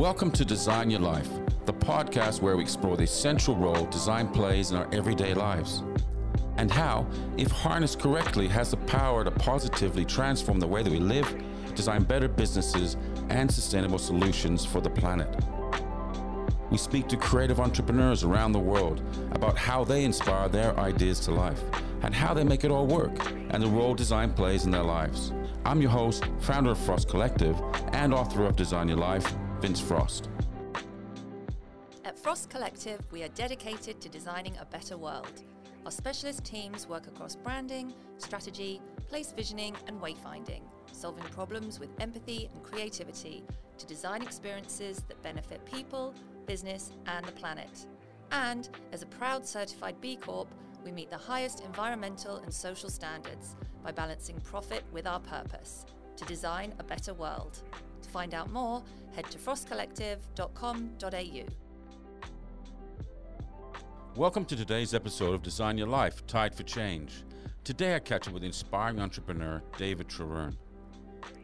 Welcome to Design Your Life, the podcast where we explore the essential role design plays in our everyday lives and how, if harnessed correctly, has the power to positively transform the way that we live, design better businesses, and sustainable solutions for the planet. We speak to creative entrepreneurs around the world about how they inspire their ideas to life and how they make it all work and the role design plays in their lives. I'm your host, founder of Frost Collective, and author of Design Your Life, Vince Frost. At Frost Collective, we are dedicated to designing a better world. Our specialist teams work across branding, strategy, place visioning, and wayfinding, solving problems with empathy and creativity to design experiences that benefit people, business, and the planet. And as a proud certified B Corp, we meet the highest environmental and social standards by balancing profit with our purpose to design a better world. To find out more, head to frostcollective.com.au. Welcome to today's episode of Design Your Life, Tide for Change. Today I catch up with inspiring entrepreneur David Trewern.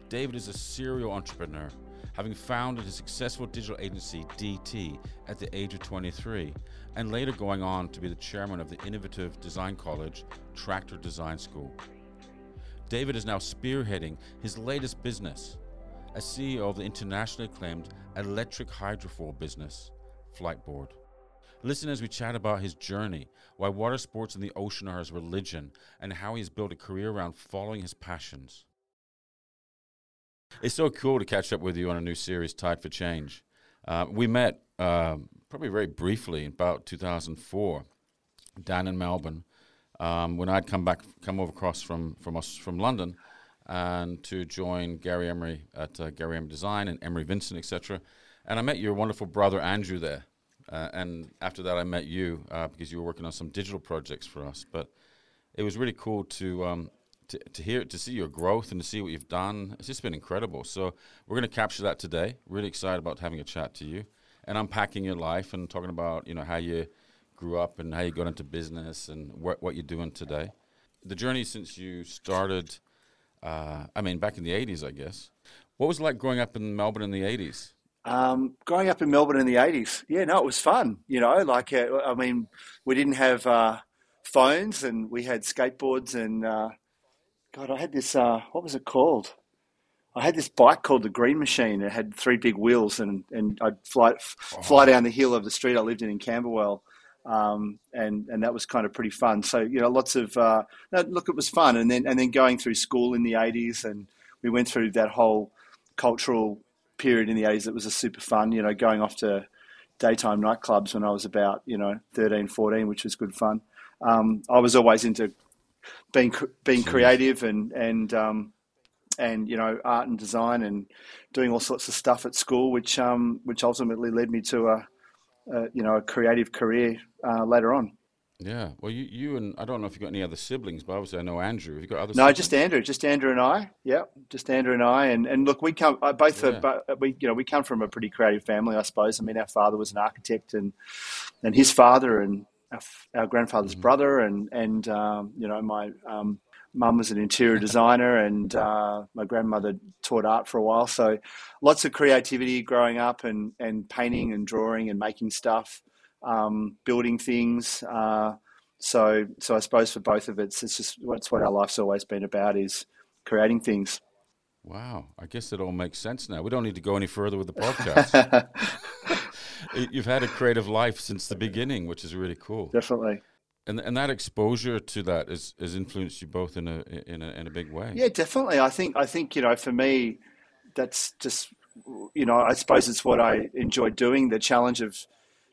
David is a serial entrepreneur, having founded a successful digital agency, DT, at the age of 23, and later going on to be the chairman of the innovative design college, Tractor Design School. David is now spearheading his latest business, as CEO of the internationally acclaimed electric hydrofoil business, Fliteboard. Listen as we chat about his journey, why water sports and the ocean are his religion, and how he has built a career around following his passions. It's so cool to catch up with you on a new series, Tide for Change. Uh, we met um, probably very briefly in about 2004 down in Melbourne um, when I'd come back, come over across from from us from London, and to join Garry Emery at uh, Garry Emery Design and Emery Vincent, etc. And I met your wonderful brother Andrew there, uh, and after that I met you uh, because you were working on some digital projects for us. But it was really cool to. Um, to, to hear to see your growth and to see what you've done it's just been incredible so we're going to capture that today really excited about having a chat to you and unpacking your life and talking about you know how you grew up and how you got into business and what, what you're doing today. The journey since you started, uh, I mean, back in the 80s, I guess. What was it like growing up in Melbourne in the 80s? Um, growing up in Melbourne in the 80s, yeah, no, it was fun. You know, like, uh, I mean, we didn't have uh, phones and we had skateboards and, uh, God, I had this, uh, what was it called? I had this bike called the Green Machine. It had three big wheels, and, and I'd fly fly oh. down the hill of the street I lived in in Camberwell, um, and and that was kind of pretty fun. So you know, lots of uh, look, it was fun, and then and then going through school in the '80s, and we went through that whole cultural period in the '80s. It was a super fun. You know, going off to daytime nightclubs when I was about you know 13, 14, which was good fun. Um, I was always into being being creative and and um, and you know art and design and doing all sorts of stuff at school, which um, which ultimately led me to a uh, you know a creative career uh, later on. Yeah, well, you you and I don't know if you've got any other siblings, but obviously I know Andrew. Have you got other? No, siblings? just Andrew, just Andrew and I. Yeah, just Andrew and I. And and look, we come uh, both yeah. are, we you know we come from a pretty creative family, I suppose. I mean, our father was an architect, and and his father and our, our grandfather's mm-hmm. brother, and and um, you know my um, mum was an interior designer and uh, my grandmother taught art for a while. So lots of creativity growing up and, and painting and drawing and making stuff, um, building things. Uh, so, so I suppose for both of us, it's just that's what our life's always been about is creating things. Wow. I guess it all makes sense now. We don't need to go any further with the podcast. You've had a creative life since the beginning, which is really cool. Definitely and and that exposure to that has, has influenced you both in a in a in a big way. Yeah, definitely. I think I think you know for me, that's just you know I suppose it's what I enjoy doing. The challenge of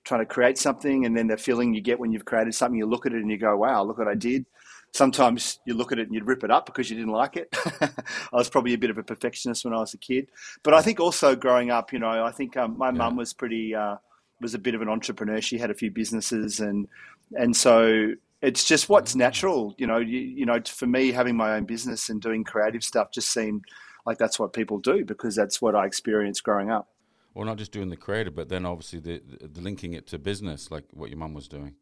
trying to create something, and then the feeling you get when you've created something. You look at it and you go, "Wow, look what I did." Sometimes you look at it and you'd rip it up because you didn't like it. I was probably a bit of a perfectionist when I was a kid, but I think also growing up, you know, I think um, my yeah. mum was pretty. Uh, was a bit of an entrepreneur. She had a few businesses, and and so it's just what's natural. You know, you, you know, for me, having my own business and doing creative stuff just seemed like that's what people do because that's what I experienced growing up. Well, not just doing the creative, but then obviously the, the linking it to business, like what your mum was doing.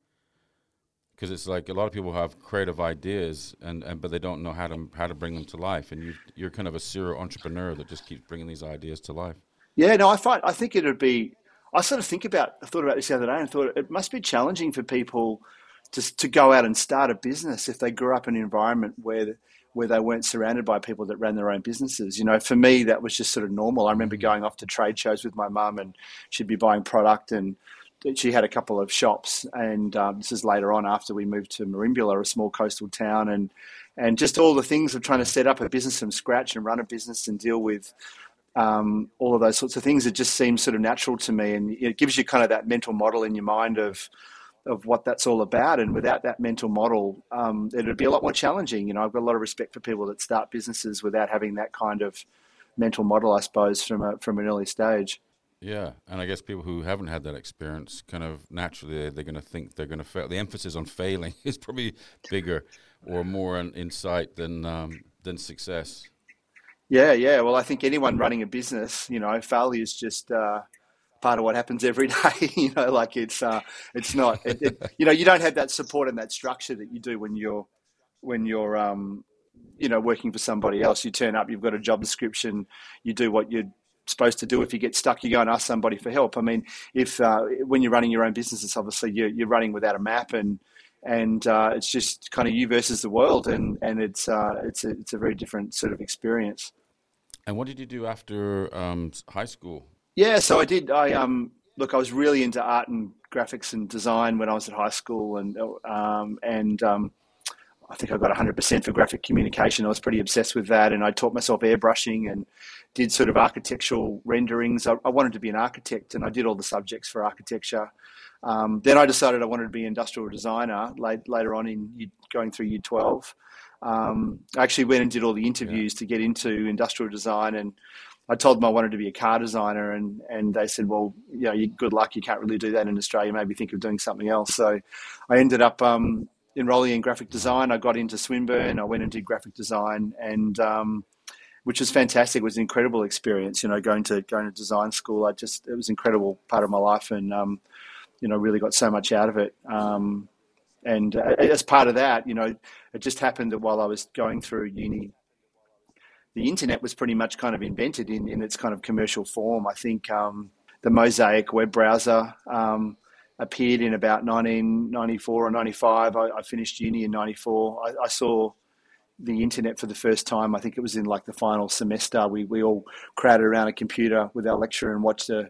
Because it's like a lot of people have creative ideas, and, and but they don't know how to how to bring them to life. And you you're kind of a serial entrepreneur that just keeps bringing these ideas to life. Yeah, no, I find I think it would be. I sort of think about. I thought about this the other day and thought it must be challenging for people to to go out and start a business if they grew up in an environment where where they weren't surrounded by people that ran their own businesses. You know, for me that was just sort of normal. I remember mm. going off to trade shows with my mum and she'd be buying product and she had a couple of shops and um, this is later on after we moved to Merimbula, a small coastal town and and just all the things of trying to set up a business from scratch and run a business and deal with um, all of those sorts of things. It just seems sort of natural to me, and it gives you kind of that mental model in your mind of of what that's all about. And without that mental model, um, it would be a lot more challenging. You know, I've got a lot of respect for people that start businesses without having that kind of mental model, I suppose, from a, from an early stage. Yeah, and I guess people who haven't had that experience, kind of naturally, they're going to think they're going to fail. The emphasis on failing is probably bigger or more in insight than um, than success. Yeah, yeah. Well, I think anyone running a business, you know, failure is just uh, part of what happens every day. you know, like it's uh, it's not. It, it, you know, you don't have that support and that structure that you do when you're when you're um, you know working for somebody else. You turn up, you've got a job description, you do what you're supposed to do. If you get stuck, you go and ask somebody for help. I mean, if uh, when you're running your own business, it's obviously you're, you're running without a map and and uh, it's just kind of you versus the world, and and it's uh, it's a, it's a very different sort of experience. And what did you do after um, high school? Yeah, so I did. I um, look, I was really into art and graphics and design when I was at high school, and um, and um, I think I got 100% for graphic communication. I was pretty obsessed with that, and I taught myself airbrushing and did sort of architectural renderings. I, I wanted to be an architect, and I did all the subjects for architecture. Um, then I decided I wanted to be an industrial designer late, later on in going through year 12. Um, I actually went and did all the interviews yeah. to get into industrial design, and I told them I wanted to be a car designer, and and they said, well, you know, you, good luck, you can't really do that in Australia. Maybe think of doing something else. So I ended up um, enrolling in graphic design. I got into Swinburne. I went and did graphic design, and um, which was fantastic. It was an incredible experience. You know, going to going to design school. I just it was an incredible part of my life, and um, you know, really got so much out of it. Um, and uh, as part of that, you know, it just happened that while I was going through uni, the internet was pretty much kind of invented in, in its kind of commercial form. I think um, the Mosaic web browser um, appeared in about 1994 or 95. I, I finished uni in 94. I, I, saw the internet for the first time. I think it was in like the final semester. We, we all crowded around a computer with our lecturer and watched a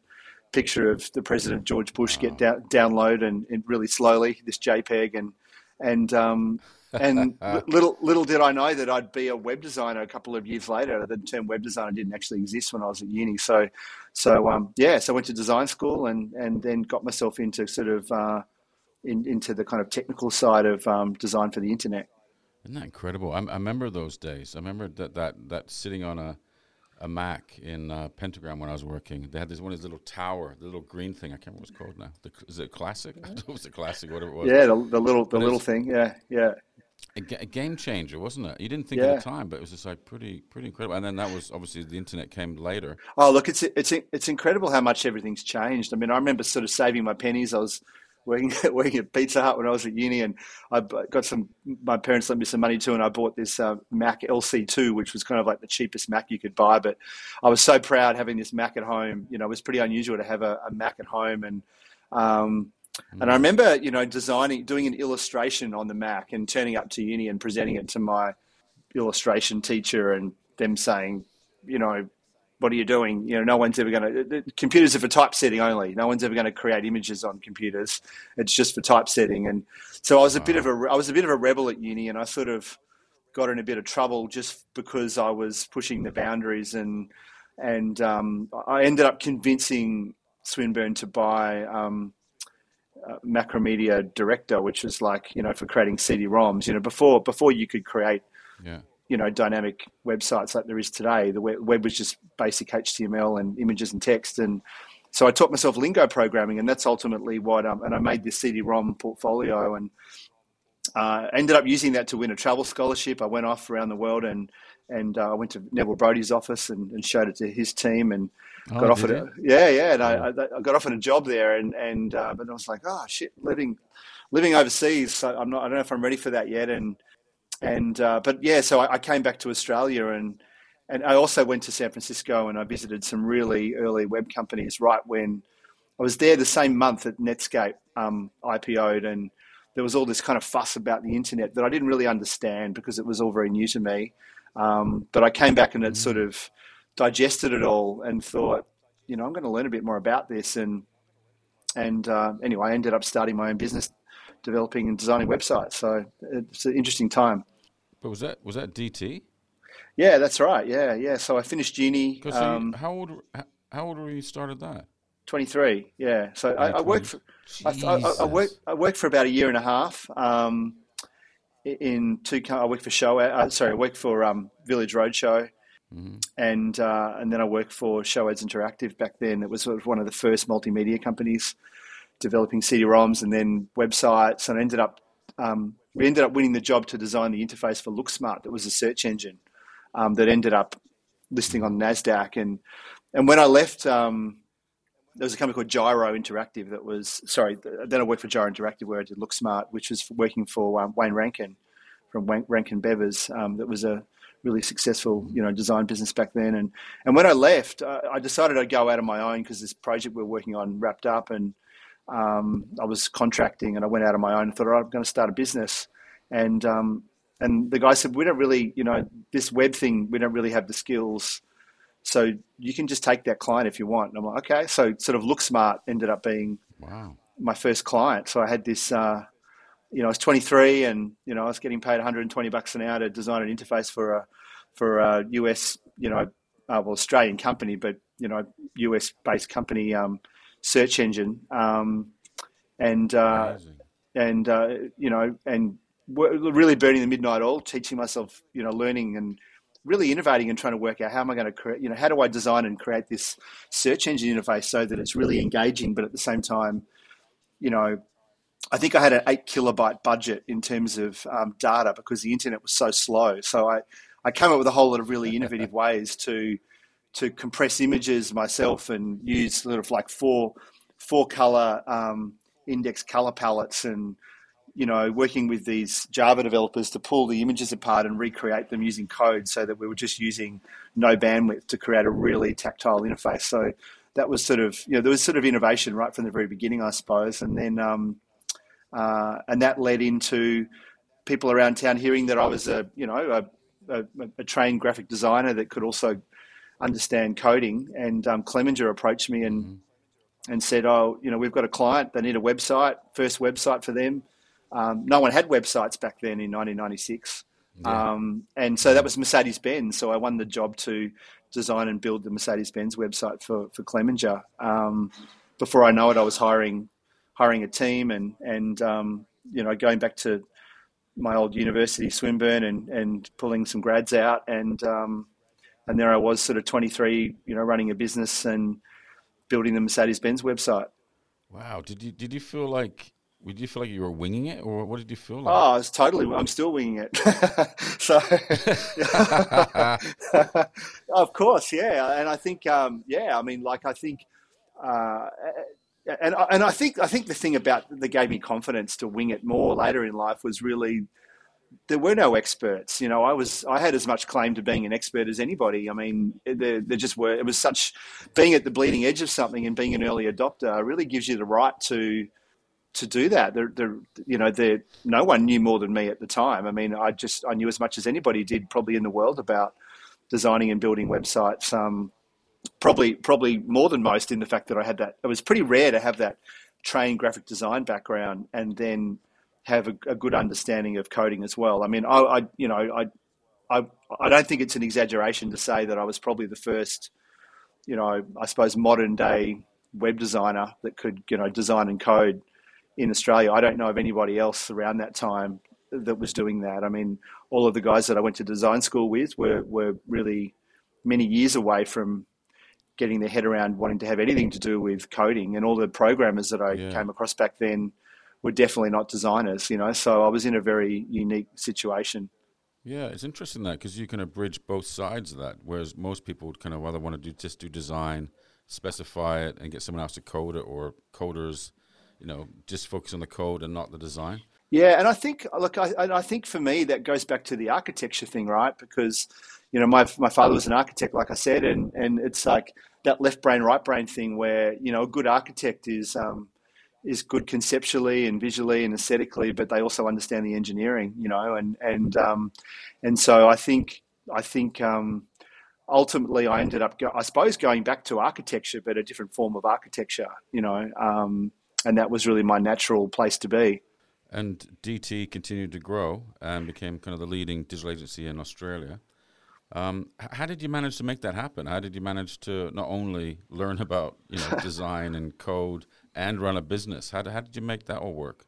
picture of the president George Bush get da- download and, and, really slowly this JPEG and and um, and little little did I know that I'd be a web designer a couple of years later. The term web designer didn't actually exist when I was at uni. So so um, yeah, so I went to design school and and then got myself into sort of uh, in, into the kind of technical side of um, design for the internet. Isn't that incredible? I, I remember those days. I remember that that that sitting on a a Mac in uh, Pentagram when I was working. They had this one this little tower, the little green thing. I can't remember what it's called now. The, is it classic? I don't know if it's a classic, whatever it was. Yeah, the, the little the but little thing. Yeah, yeah. A, a, game changer, wasn't it? You didn't think yeah. at the time, but it was just like pretty pretty incredible. And then that was obviously the internet came later. Oh, look, it's it's it's incredible how much everything's changed. I mean, I remember sort of saving my pennies. I was working working at Pizza Hut when I was at uni, and I got some. My parents lent me some money too, and I bought this uh, Mac LC2, which was kind of like the cheapest Mac you could buy. But I was so proud having this Mac at home. You know, it was pretty unusual to have a, a Mac at home, and um, and I remember, you know, designing, doing an illustration on the Mac and turning up to uni and presenting it to my illustration teacher, and them saying, you know, what are you doing? You know, no one's ever going to. Computers are for typesetting only. No one's ever going to create images on computers. It's just for typesetting. And so I was a wow. bit of a I was a bit of a rebel at uni, and I sort of got in a bit of trouble just because I was pushing the boundaries, and and um, I ended up convincing Swinburne to buy. Um, uh, Macromedia Director, which is like you know for creating CD-ROMs. You know before before you could create yeah you know dynamic websites like there is today. The web, was just basic HTML and images and text, and so I taught myself Lingo programming, and that's ultimately what. Um, and I made this CD-ROM portfolio, and uh, ended up using that to win a travel scholarship. I went off around the world, and and uh, I went to Neville Brody's office and, and showed it to his team, and oh, got offered a, yeah yeah, and I, I, got offered a job there, and and uh, but I was like, oh shit, living living overseas. So I'm not. I don't know if I'm ready for that yet, and and uh, but yeah, so I, I, came back to Australia and and I also went to San Francisco and I visited some really early web companies right when I was there the same month that Netscape um, IPO'd and there was all this kind of fuss about the internet that I didn't really understand because it was all very new to me. Um, but I came back and had sort of digested it all and thought, you know, I'm going to learn a bit more about this. And and uh, anyway, I ended up starting my own business, developing and designing websites. So it's an interesting time. But was that was that DT? Yeah, that's right. Yeah, yeah. So I finished uni. Um, how old how old were you started that? 23. Yeah. So I, I, worked for I, I, I, worked I worked for about a year and a half. Um, in two, I worked for Show. Uh, sorry, I worked for um, Village Roadshow, mm-hmm. and uh, and then I worked for Show Ads Interactive. Back then, it was sort of one of the first multimedia companies developing CD-ROMs and then websites. And I ended up um, we ended up winning the job to design the interface for LookSmart. That was a search engine um, that ended up listing on Nasdaq. And and when I left, um, there was a company called Gyro Interactive that was sorry. Then I worked for Gyro Interactive where I did LookSmart, which was working for um, Wayne Rankin from Rankin Bevers. Um, that was a really successful, you know, design business back then. And and when I left, uh, I decided I'd go out on my own because this project we are working on wrapped up, and um, I was contracting, and I went out on my own and thought, I'm going to start a business. And um, and the guy said, we don't really, you know, this web thing, we don't really have the skills so you can just take that client if you want. And I'm like, okay. So sort of LookSmart ended up being wow. my first client. So I had this, uh, you know, I was 23 and, you know, I was getting paid 120 bucks an hour to design an interface for a, for a US, you know, uh, well, Australian company, but, you know, US based company, um, search engine. Um, and, uh, and, uh, you know, and really burning the midnight oil, teaching myself, you know, learning and, really innovating and trying to work out how am I going to create, you know, how do I design and create this search engine interface so that it's really engaging, but at the same time, you know, I think I had an eight kilobyte budget in terms of um, data because the internet was so slow. So I, I came up with a whole lot of really innovative ways to to compress images myself and use sort of like four four color um, index color palettes and you know, working with these Java developers to pull the images apart and recreate them using code so that we were just using no bandwidth to create a really tactile interface. So that was sort of, you know, there was sort of innovation right from the very beginning, I suppose. And then, um, uh, and that led into people around town hearing that I was a, you know, a, a, a trained graphic designer that could also understand coding. And um, Clemenger approached me and, mm-hmm. and said, oh, you know, we've got a client, they need a website, first website for them um, no one had websites back then in 1996. Yeah. Um, and so that was Mercedes Benz. So I won the job to design and build the Mercedes Benz website for, for Clemenger. Um, before I know it, I was hiring hiring a team and, and um, you know, going back to my old university, Swinburne, and, and pulling some grads out. And, um, and there I was, sort of 23, you know, running a business and building the Mercedes Benz website. Wow. Did you, did you feel like did you feel like you were winging it, or what did you feel like? Oh, it's totally. I'm still winging it. so, of course, yeah. And I think, um, yeah. I mean, like, I think, uh, and and I think I think the thing about that gave me confidence to wing it more later in life was really there were no experts. You know, I was I had as much claim to being an expert as anybody. I mean, there, there just were. It was such being at the bleeding edge of something and being an early adopter really gives you the right to to do that. They're, you know, they're, no one knew more than me at the time. I mean, I just I knew as much as anybody did probably in the world about designing and building websites. Um, probably probably more than most in the fact that I had that. It was pretty rare to have that trained graphic design background and then have a, a good understanding of coding as well. I mean, I, I you know I. I, I don't think it's an exaggeration to say that I was probably the first, you know, I suppose modern day web designer that could, you know, design and code in Australia. I don't know of anybody else around that time that was doing that. I mean, all of the guys that I went to design school with were, were really many years away from getting their head around wanting to have anything to do with coding. And all the programmers that I yeah. came across back then were definitely not designers, you know. So I was in a very unique situation. Yeah, it's interesting that because you kind of bridge both sides of that, whereas most people would kind of either want to do just do design, specify it, and get someone else to code it, or coders you know, just focus on the code and not the design. Yeah, and I think look, I, I think for me that goes back to the architecture thing, right? Because you know my my father was an architect, like I said, and and it's like that left brain right brain thing where you know a good architect is um, is good conceptually and visually and aesthetically, but they also understand the engineering, you know, and and um, and so I think I think um, ultimately I ended up, go, I suppose, going back to architecture, but a different form of architecture, you know, um, and that was really my natural place to be. And DT continued to grow and became kind of the leading digital agency in Australia. Um, how did you manage to make that happen? How did you manage to not only learn about you know design and code and run a business? How, how did you make that all work?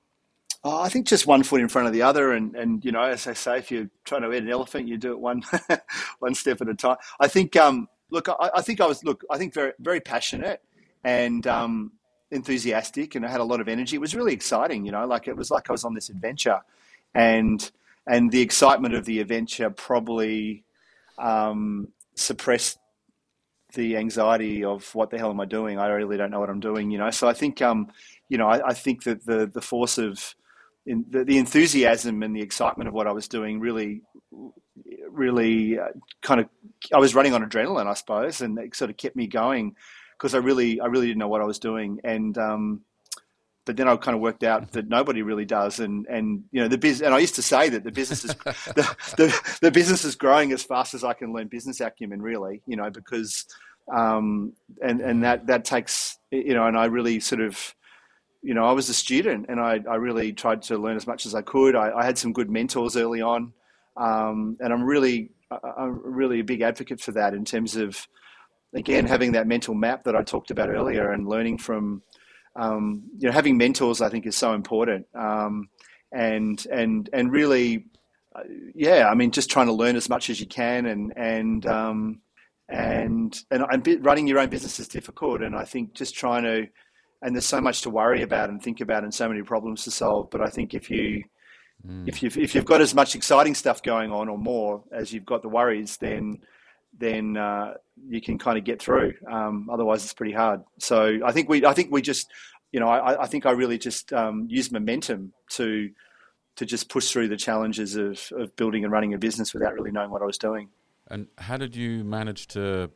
Oh, I think just one foot in front of the other, and, and you know, as I say, if you're trying to eat an elephant, you do it one one step at a time. I think, um, look, I, I, think I was, look, I think very very passionate and um, enthusiastic, and I had a lot of energy. It was really exciting, you know, like it was like I was on this adventure, and and the excitement of the adventure probably um, suppressed the anxiety of what the hell am I doing? I really don't know what I'm doing, you know. So I think, um, you know, I, I think that the the force of in the, the, enthusiasm and the excitement of what I was doing really, really uh, kind of, I was running on adrenaline, I suppose, and it sort of kept me going because I really, I really didn't know what I was doing. And, um, but then I kind of worked out that nobody really does, and and you know the business. And I used to say that the business is the, the, the business is growing as fast as I can learn business acumen, really, you know, because um, and and that that takes you know, and I really sort of you know, I was a student and I, I really tried to learn as much as I could. I, I had some good mentors early on, um, and I'm really, I'm really a big advocate for that in terms of, again, having that mental map that I talked about earlier and learning from, um, you know, having mentors. I think is so important, um, and and and really, uh, yeah, I mean, just trying to learn as much as you can, and and um, and and, and running your own business is difficult, and I think just trying to and there's so much to worry about and think about and so many problems to solve. But I think if you mm. if you've if you've got as much exciting stuff going on or more as you've got the worries, then then uh, you can kind of get through. Um, otherwise, it's pretty hard. So I think we I think we just you know I, I think I really just um, used momentum to to just push through the challenges of, of building and running a business without really knowing what I was doing. And how did you manage to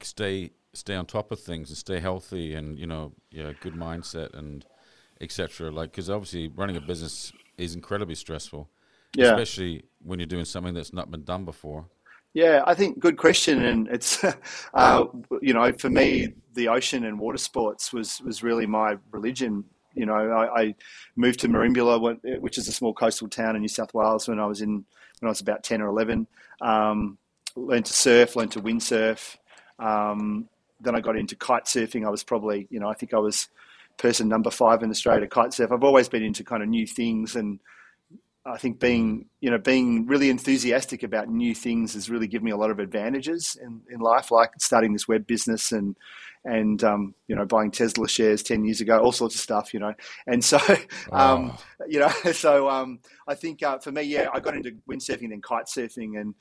stay stay on top of things and stay healthy and you know yeah good mindset and etc like because obviously running a business is incredibly stressful yeah. especially when you're doing something that's not been done before yeah i think good question and it's uh, you know for me the ocean and water sports was was really my religion you know i, I moved to Merimbula which is a small coastal town in new south wales when i was in when i was about 10 or 11 um, learned to surf learned to windsurf um, then I got into kite surfing. I was probably, you know, I think I was person number five in Australia to kite surf. I've always been into kind of new things, and I think being, you know, being really enthusiastic about new things has really given me a lot of advantages in, in life, like starting this web business and and um, you know buying Tesla shares ten years ago, all sorts of stuff, you know. And so, um, you know, so um, I think uh, for me, yeah, I got into windsurfing, then kite surfing, and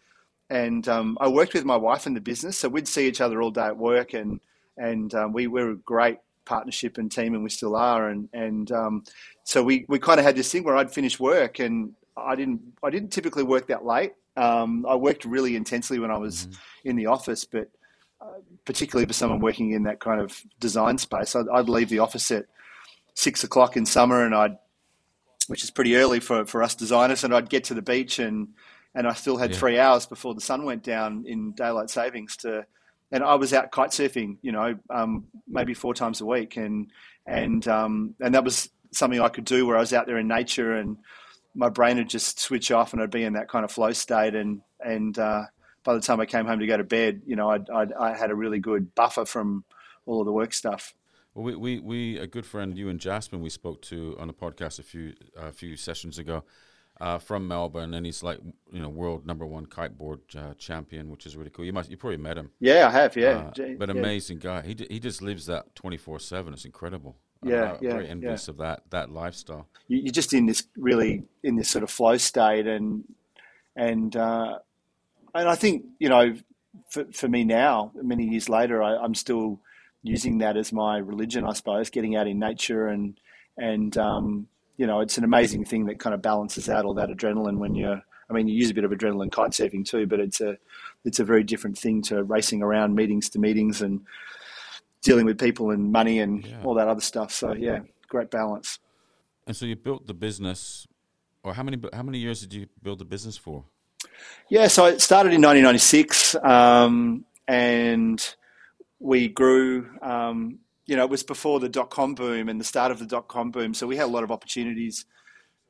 and um, I worked with my wife in the business, so we'd see each other all day at work, and and um, we were a great partnership and team, and we still are, and and um, so we, we kind of had this thing where I'd finish work, and I didn't I didn't typically work that late. Um, I worked really intensely when I was mm-hmm. in the office, but uh, particularly for someone working in that kind of design space, I'd, I'd leave the office at six o'clock in summer, and I'd which is pretty early for, for us designers, and I'd get to the beach and and I still had yeah. three hours before the sun went down in daylight savings to, and I was out kite surfing, you know, um, maybe four times a week, and and um, and that was something I could do where I was out there in nature, and my brain would just switch off, and I'd be in that kind of flow state, and and uh, by the time I came home to go to bed, you know, I'd, I'd, i had a really good buffer from all of the work stuff. Well, we, we, we a good friend, you and Jasmine, we spoke to on the podcast a few a few sessions ago uh, from Melbourne, and he's like you know world number one kiteboard uh, champion, which is really cool. You must you probably met him. Yeah, I have. Yeah, uh, but yeah. amazing guy. He d- he just lives that twenty four seven. It's incredible. Yeah, yeah, very envious yeah. of that that lifestyle. You're just in this really in this sort of flow state, and and uh, and I think you know for for me now, many years later, I, I'm still using that as my religion, I suppose. Getting out in nature and and um, you know, it's an amazing thing that kind of balances out all that adrenaline when you're. I mean, you use a bit of adrenaline kite surfing too, but it's a it's a very different thing to racing around meetings to meetings and dealing with people and money and yeah. all that other stuff. So yeah, great balance. And so you built the business, or how many how many years did you build the business for? Yeah, so it started in 1996, um, and we grew. Um, you know, it was before the dot com boom and the start of the dot com boom, so we had a lot of opportunities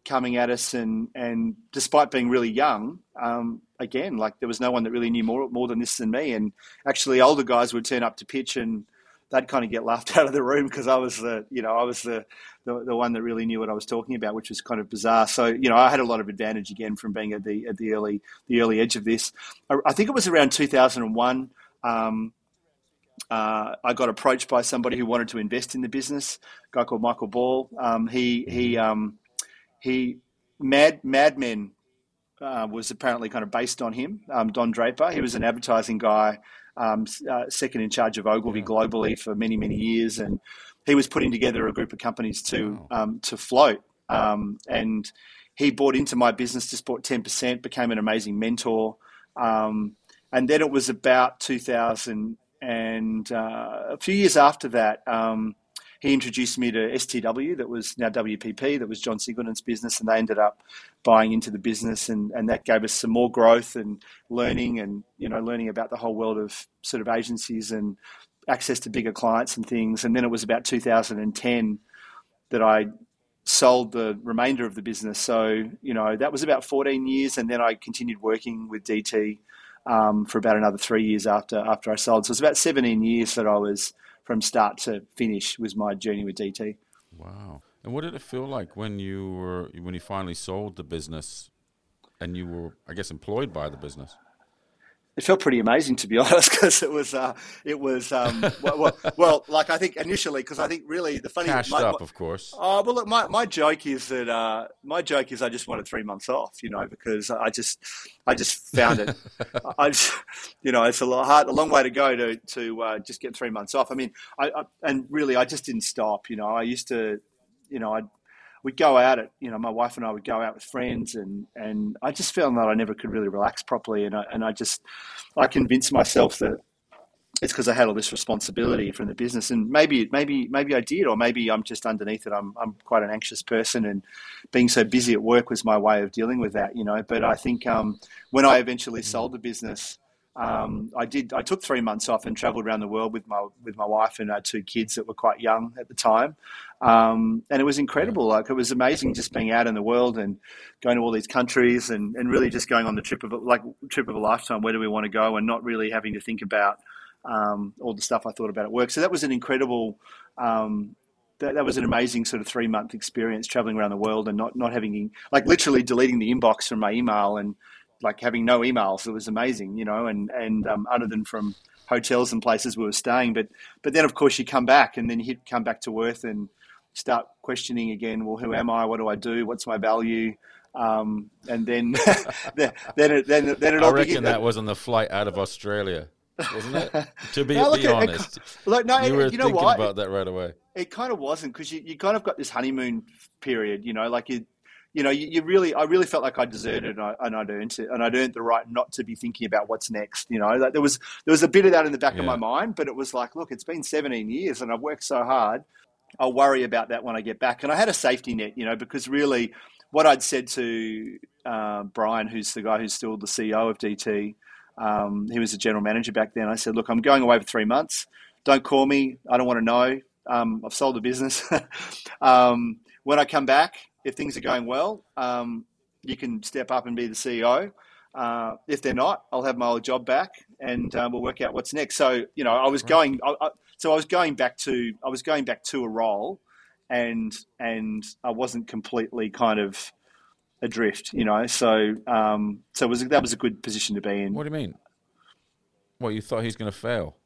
coming at us, and and despite being really young, um, again, like there was no one that really knew more more than this than me, and actually older guys would turn up to pitch and they'd kind of get laughed out of the room because I was the, you know, I was the, the, the one that really knew what I was talking about, which was kind of bizarre. So, you know, I had a lot of advantage again from being at the at the early the early edge of this. I, I think it was around 2001. Um, uh, I got approached by somebody who wanted to invest in the business. A guy called Michael Ball. Um, he he um, he Mad Mad Men uh, was apparently kind of based on him. Um, Don Draper. He was an advertising guy um, uh, second in charge of Ogilvy globally for many many years, and he was putting together a group of companies to um, to float. Um, and he bought into my business, just bought ten percent, became an amazing mentor. Um, and then it was about 2000 and uh, a few years after that. Um, he introduced me to STW, that was now WPP, that was John Singleton's business, and they ended up buying into the business, and, and that gave us some more growth and learning, and you know, learning about the whole world of sort of agencies and access to bigger clients and things. And then it was about 2010 that I sold the remainder of the business. So you know, that was about 14 years, and then I continued working with DT. Um, for about another three years after after I sold. So it was about 17 years that I was from start to finish was my journey with DT. Wow. And what did it feel like when you were when you finally sold the business and you were I guess employed by the business? It felt pretty amazing to be honest because it was uh, it was um, well, well, well, like I think initially because I think really the funny cashed my, up of course. Oh well, look, my, my joke is that uh, my joke is I just wanted three months off, you know, because I just I just found it. I just, you know it's a lot hard, a long way to go to to uh, just get three months off. I mean, I, I and really I just didn't stop. You know, I used to, you know, I we'd go out at you know my wife and I would go out with friends and and I just found that I never could really relax properly and I and I just I convinced myself that it's because I had all this responsibility from the business and maybe maybe maybe I did or maybe I'm just underneath it I'm I'm quite an anxious person and being so busy at work was my way of dealing with that you know but I think um, when I eventually sold the business um, I did. I took three months off and travelled around the world with my with my wife and our two kids that were quite young at the time, um, and it was incredible. Like it was amazing just being out in the world and going to all these countries and, and really just going on the trip of like trip of a lifetime. Where do we want to go? And not really having to think about um, all the stuff I thought about at work. So that was an incredible. Um, that, that was an amazing sort of three month experience traveling around the world and not, not having like literally deleting the inbox from my email and like having no emails. It was amazing, you know, and and um, other than from hotels and places we were staying, but but then of course you come back and then you come back to Earth and start questioning again. Well, who am I? What do I do? What's my value? Um, and then then then it, then, then it I reckon begins. that was on the flight out of Australia, wasn't it? to be, no, be honest, it, look, no, you were you know thinking what? about that right away. It kind of wasn't because you, you kind of got this honeymoon period, you know, like you you know, you, you, really, I really felt like I deserted and, I, and I'd earned it, and I'd earned the right not to be thinking about what's next. You know, like there was there was a bit of that in the back yeah. of my mind, but it was like, look, it's been 17 years, and I've worked so hard. I'll worry about that when I get back. And I had a safety net, you know, because really, what I'd said to uh, Brian, who's the guy who's still the CEO of DT, um, he was the general manager back then. I said, look, I'm going away for three months. Don't call me. I don't want to know. Um, I've sold the business. um, when I come back, if things are going well, um, you can step up and be the CEO. Uh, if they're not, I'll have my old job back, and uh, we'll work out what's next. So, you know, I was going, I, I, so I was going back to, I was going back to a role, and and I wasn't completely kind of adrift, you know. So, um, so was that was a good position to be in. What do you mean? Well, you thought he's going to fail.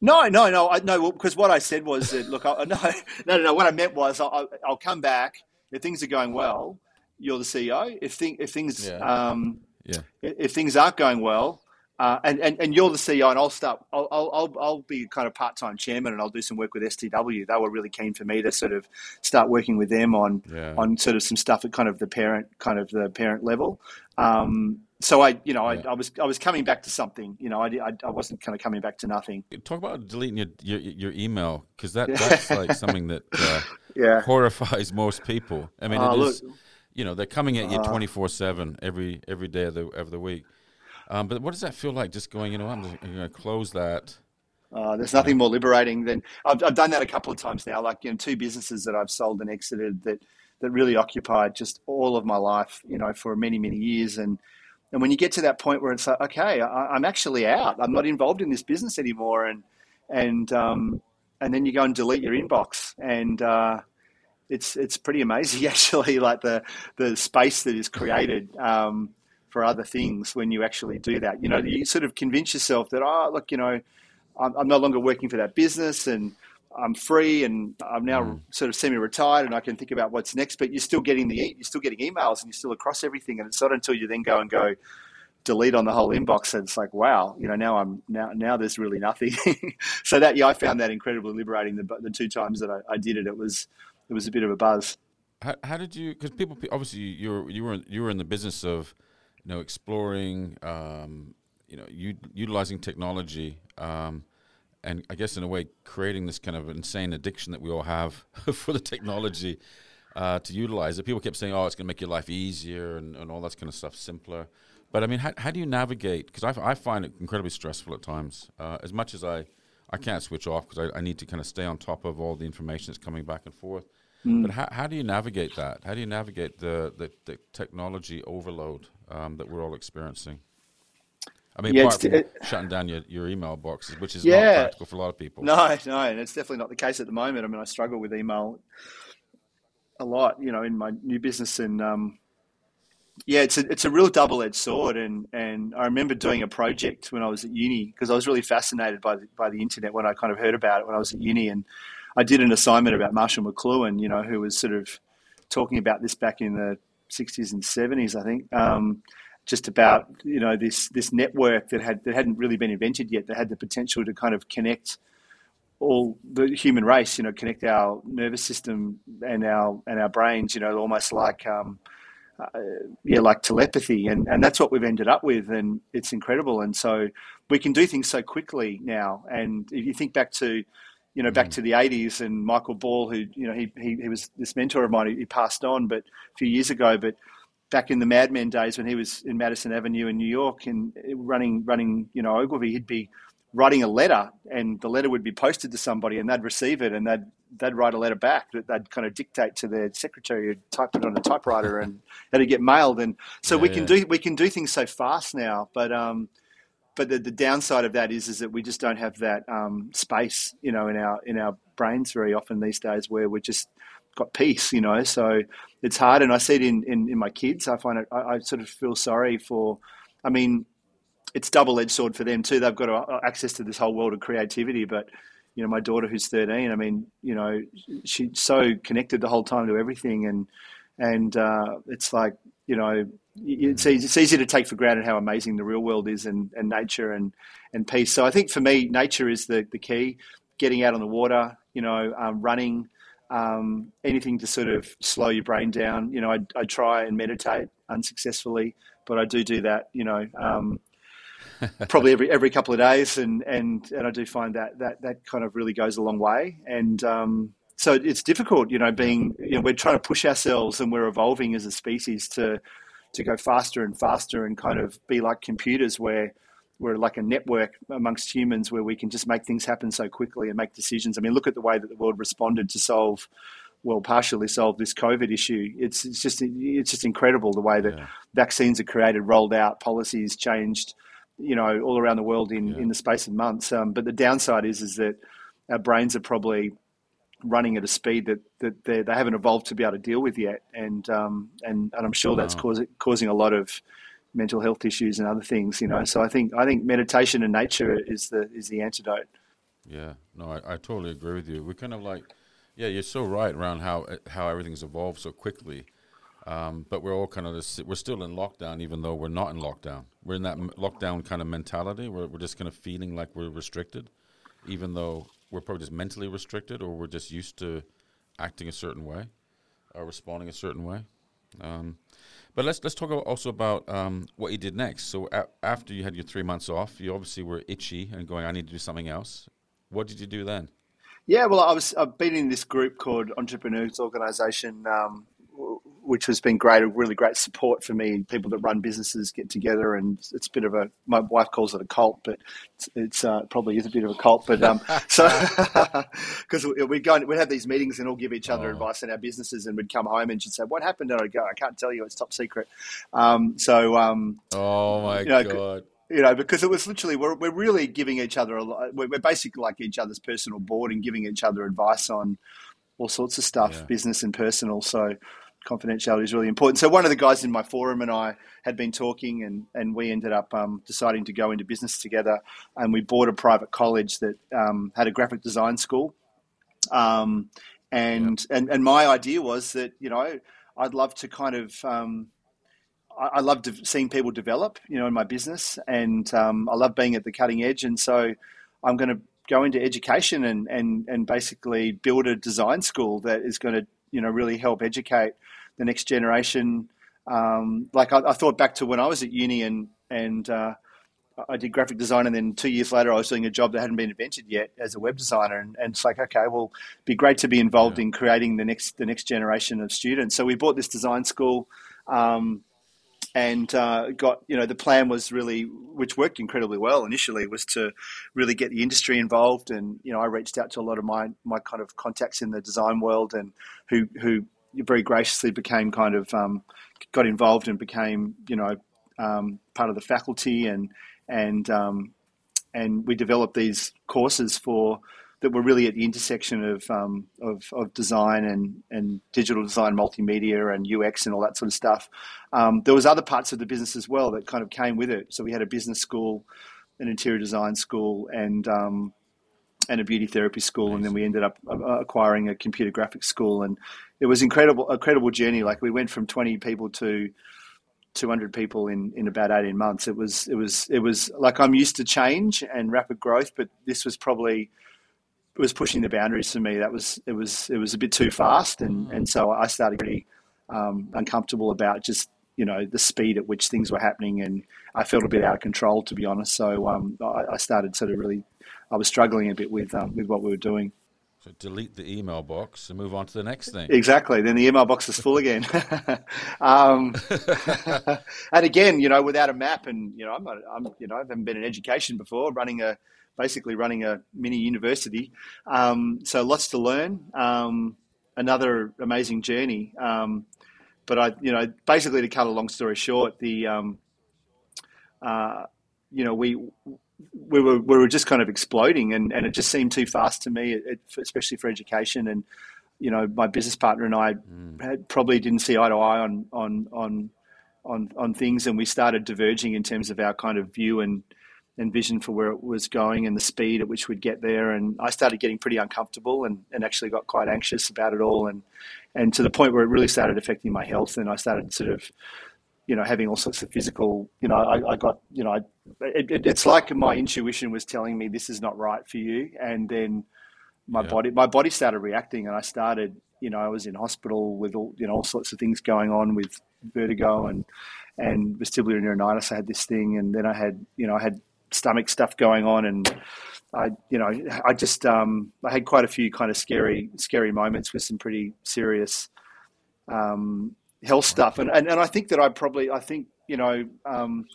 No, no, no, I, no. Because what I said was that look, I, no, no, no. What I meant was I, will come back if things are going well, you're the CEO. If thing, if things yeah. Um, yeah. if things aren't going well, uh, and, and and you're the CEO, and I'll start. I'll I'll I'll be kind of part time chairman, and I'll do some work with STW. They were really keen for me to sort of start working with them on yeah. on sort of some stuff at kind of the parent kind of the parent level. Um, so I, you know, yeah. I, I, was I was coming back to something. You know, I, I, I, wasn't kind of coming back to nothing. Talk about deleting your your, your email because that that's like something that uh, yeah horrifies most people. I mean, uh, it is, look, you know, they're coming at you uh, twenty four seven every every day of the of the week. Um, but what does that feel like? Just going, you know, I'm, going to close that. Uh, there's nothing more liberating than I've, I've done that a couple of times now. Like you know, two businesses that I've sold and exited that that really occupied just all of my life. You know, for many many years. And and when you get to that point where it's like, okay, I, am actually out. I'm not involved in this business anymore. And and um, and then you go and delete your inbox and. Uh, it's it's pretty amazing actually, like the the space that is created. Um, for other things when you actually do that. You know, you sort of convince yourself that, oh, look, you know, I'm, I'm no longer working for that business and I'm free and I'm now mm. sort of semi-retired and I can think about what's next. But you're still getting the you're still getting emails and you're still across everything. And it's not until you then go and go delete on the whole inbox that it's like, wow, you know, now I'm now now there's really nothing. so that yeah, I found that incredibly liberating. The the two times that I, I did it, it was it was a bit of a buzz. How, how did you? Because people obviously you were you were you were in the business of you know, exploring, um, you know, u- utilizing technology, um, and I guess in a way creating this kind of insane addiction that we all have for the technology uh, to utilize it. People kept saying, "Oh, it's going to make your life easier and, and all that kind of stuff simpler." But I mean, how, how do you navigate? Because I, I find it incredibly stressful at times. Uh, as much as I, I can't switch off because I, I need to kind of stay on top of all the information that's coming back and forth. Mm. But how, how do you navigate that? How do you navigate the, the, the technology overload um, that we're all experiencing? I mean, yeah, apart from it, shutting down your, your email boxes, which is yeah, not practical for a lot of people. No, no, and it's definitely not the case at the moment. I mean, I struggle with email a lot, you know, in my new business, and um, yeah, it's a it's a real double edged sword. And and I remember doing a project when I was at uni because I was really fascinated by the, by the internet when I kind of heard about it when I was at uni, and I did an assignment about Marshall McLuhan, you know, who was sort of talking about this back in the 60s and 70s, I think. Um, just about you know this this network that had that hadn't really been invented yet that had the potential to kind of connect all the human race you know connect our nervous system and our and our brains you know almost like um, uh, yeah like telepathy and and that's what we've ended up with and it's incredible and so we can do things so quickly now and if you think back to you know, back mm. to the 80s and Michael Ball, who, you know, he, he, he was this mentor of mine, he passed on, but a few years ago, but back in the Mad Men days when he was in Madison Avenue in New York and running, running, you know, Ogilvy, he'd be writing a letter and the letter would be posted to somebody and they'd receive it and they'd, they'd write a letter back that they'd kind of dictate to their secretary who'd type it on a typewriter and it'd get mailed. And so yeah, we can yeah. do, we can do things so fast now, but, um, but the, the downside of that is is that we just don't have that um, space, you know, in our in our brains very often these days where we're just got peace, you know. So it's hard, and I see it in, in, in my kids. I find it. I, I, sort of feel sorry for. I mean, it's double edged sword for them too. They've got uh, access to this whole world of creativity, but you know, my daughter who's thirteen. I mean, you know, she's so connected the whole time to everything, and and uh, it's like you know it's easy, it's easy to take for granted how amazing the real world is and, and nature and, and peace. So I think for me, nature is the, the key. Getting out on the water, you know, um, running, um, anything to sort of slow your brain down. You know, I, I try and meditate unsuccessfully, but I do do that, you know, um, probably every every couple of days, and, and, and I do find that, that that kind of really goes a long way. And um, so it's difficult, you know, being you know, we're trying to push ourselves and we're evolving as a species to to go faster and faster and kind of be like computers where we're like a network amongst humans where we can just make things happen so quickly and make decisions. I mean, look at the way that the world responded to solve, well, partially solve this COVID issue. It's, it's just it's just incredible the way that yeah. vaccines are created, rolled out, policies changed, you know, all around the world in, yeah. in the space of months. Um, but the downside is is that our brains are probably running at a speed that, that they, they haven't evolved to be able to deal with yet. And, um, and, and I'm sure that's causing, causing a lot of mental health issues and other things, you know. So I think, I think meditation and nature is the, is the antidote. Yeah, no, I, I totally agree with you. We're kind of like, yeah, you're so right around how, how everything's evolved so quickly. Um, but we're all kind of this, we're still in lockdown, even though we're not in lockdown. We're in that m- lockdown kind of mentality. Where we're just kind of feeling like we're restricted, even though we're probably just mentally restricted, or we're just used to acting a certain way, or responding a certain way. Um, but let's let's talk also about um, what you did next. So a- after you had your three months off, you obviously were itchy and going, "I need to do something else." What did you do then? Yeah, well, I was I've been in this group called Entrepreneurs Organisation, um, which has been great, a really great support for me. People that run businesses get together, and it's a bit of a. My wife calls it a cult, but it's, it's uh, probably is a bit of a cult. But um, so because we'd go, we'd have these meetings and all give each other oh. advice in our businesses, and we'd come home and she'd say, "What happened?" And I'd go, "I can't tell you; it's top secret." Um, so, um, oh my you know, god you know, because it was literally we're, we're really giving each other a lot. We're, basically like each other's personal board and giving each other advice on all sorts of stuff, yeah. business and personal. So confidentiality is really important. So one of the guys in my forum and I had been talking, and and we ended up um, deciding to go into business together, and we bought a private college that um, had a graphic design school. Um, and, yeah. and and my idea was that you know I'd love to kind of um, I, love seeing people develop, you know, in my business, and um, I love being at the cutting edge. And so, I'm going to go into education and and and basically build a design school that is going to, you know, really help educate the next generation. Um, like I, I, thought back to when I was at uni and and uh, I did graphic design, and then two years later, I was doing a job that hadn't been invented yet as a web designer, and, and it's like, okay, well, be great to be involved yeah. in creating the next the next generation of students. So we bought this design school. Um, and uh, got you know the plan was really which worked incredibly well initially was to really get the industry involved and you know I reached out to a lot of my my kind of contacts in the design world and who who very graciously became kind of um, got involved and became you know um, part of the faculty and and um, and we developed these courses for that were really at the intersection of, um, of, of, design and, and digital design, multimedia and UX and all that sort of stuff. Um, there was other parts of the business as well that kind of came with it. So we had a business school, an interior design school, and and a beauty therapy school, nice. and then we ended up uh, acquiring a computer graphics school, and it was incredible, a incredible journey. Like we went from twenty people to 200 people in, in about 18 months. It was it was it was like I'm used to change and rapid growth, but this was probably was pushing the boundaries for me. That was it was it was a bit too fast, and and so I started getting um, uncomfortable about just you know the speed at which things were happening, and I felt a bit out of control to be honest. So um, I, I, started sort of really, I was struggling a bit with um, with what we were doing. So delete the email box and move on to the next thing. Exactly. Then the email box is full again. um, and again, you know, without a map, and you know, I'm not, I'm, you know, I haven't been in education before, running a basically running a mini university. Um, so lots to learn. Um, another amazing journey. Um, but I, you know, basically to cut a long story short, the, um, uh, you know, we we were we were just kind of exploding, and, and it just seemed too fast to me, it, especially for education. And you know, my business partner and I mm. had, probably didn't see eye to eye on on on on on things, and we started diverging in terms of our kind of view and and vision for where it was going and the speed at which we'd get there. And I started getting pretty uncomfortable and, and actually got quite anxious about it all. And, and to the point where it really started affecting my health. And I started sort of, you know, having all sorts of physical, you know, I, I got, you know, I, it, it, it's like my intuition was telling me this is not right for you. And then my yeah. body, my body started reacting and I started, you know, I was in hospital with all, you know, all sorts of things going on with vertigo and, and vestibular neuritis. I had this thing, and then I had, you know, I had stomach stuff going on, and I, you know, I just um, I had quite a few kind of scary, scary moments with some pretty serious um, health stuff, and, and and I think that I probably I think you know. Um,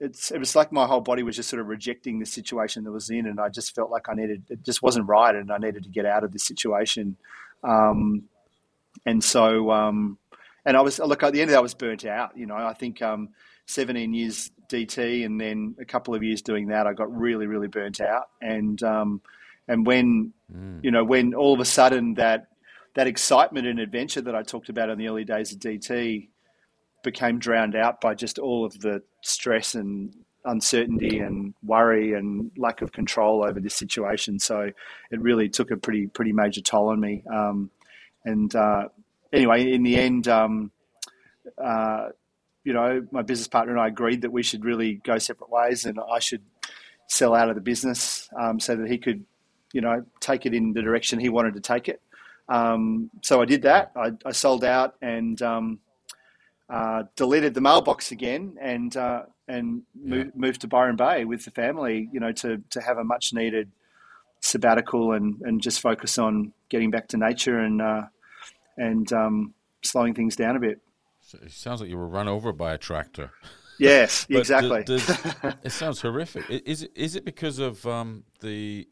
it's, it was like my whole body was just sort of rejecting the situation that was in, and I just felt like I needed it just wasn't right, and I needed to get out of this situation. Um, and so, um, and I was look at the end of that, I was burnt out. You know, I think um, 17 years DT and then a couple of years doing that, I got really, really burnt out. And um, and when mm. you know when all of a sudden that that excitement and adventure that I talked about in the early days of DT became drowned out by just all of the stress and uncertainty and worry and lack of control over this situation. So it really took a pretty pretty major toll on me. Um, and uh, anyway, in the end, um, uh, you know, my business partner and I agreed that we should really go separate ways, and I should sell out of the business um, so that he could, you know, take it in the direction he wanted to take it. Um, so I did that. I, I sold out and um, uh, deleted the mailbox again, and uh, and yeah. moved, moved to Byron Bay with the family. You know, to to have a much needed sabbatical and and just focus on getting back to nature and uh, and um, slowing things down a bit. So it sounds like you were run over by a tractor. Yes, exactly. Does, does, it sounds horrific. Is it is it because of um, the?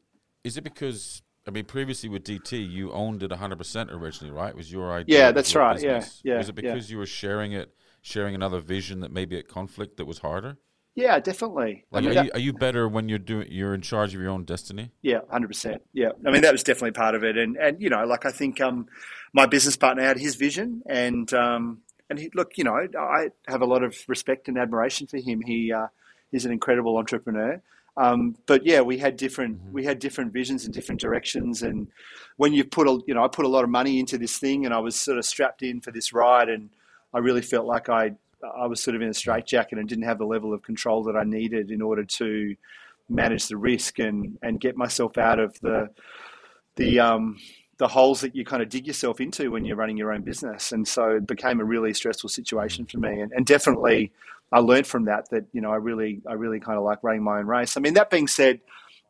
Is it because I mean previously with DT you owned it 100 percent originally, right? It was your idea. Yeah, that's right. Business. Yeah, yeah. Was it because yeah. you were sharing it, sharing another vision that maybe at conflict that was harder? Yeah, definitely. Like, I mean, are, that, you, are you better when you're doing you're in charge of your own destiny? Yeah, hundred percent. Yeah, I mean that was definitely part of it, and and you know, like I think um, my business partner had his vision, and um, and he, look, you know, I have a lot of respect and admiration for him. He uh, he's an incredible entrepreneur. Um, but yeah, we had different mm-hmm. we had different visions in different directions, and when you put a you know I put a lot of money into this thing, and I was sort of strapped in for this ride, and I really felt like I I was sort of in a straitjacket and didn't have the level of control that I needed in order to manage the risk and and get myself out of the the um, the holes that you kind of dig yourself into when you're running your own business. And so it became a really stressful situation for me. And, and definitely I learned from that, that, you know, I really, I really kind of like running my own race. I mean, that being said,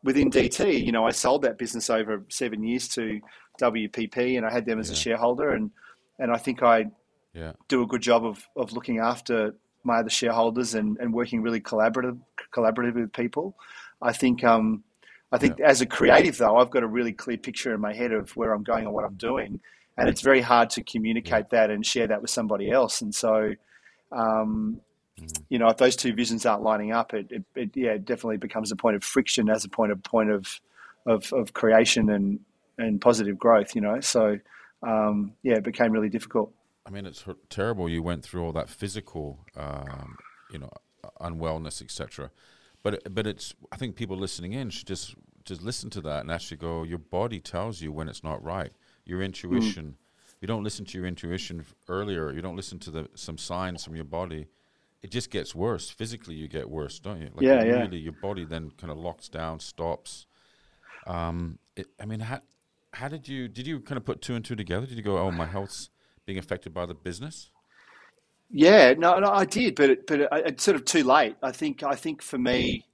within DT, you know, I sold that business over seven years to WPP and I had them as yeah. a shareholder. And, and I think I yeah. do a good job of, of looking after my other shareholders and, and working really collaborative, collaborative with people. I think, um, I think yeah. as a creative, though, I've got a really clear picture in my head of where I'm going and what I'm doing. And it's very hard to communicate that and share that with somebody else. And so, um, mm-hmm. you know, if those two visions aren't lining up, it, it, it, yeah, it definitely becomes a point of friction as a point of point of of, of creation and and positive growth. You know, so um, yeah, it became really difficult. I mean, it's terrible. You went through all that physical, um, you know, unwellness, etc. But but it's I think people listening in should just just listen to that and actually go. Your body tells you when it's not right. Your intuition. Mm. You don't listen to your intuition earlier. You don't listen to the some signs from your body. It just gets worse. Physically, you get worse, don't you? Like yeah, yeah. Really, your body then kind of locks down, stops. Um, it, I mean, how how did you did you kind of put two and two together? Did you go, oh, my health's being affected by the business? Yeah, no, no, I did, but but it's sort of too late. I think I think for me,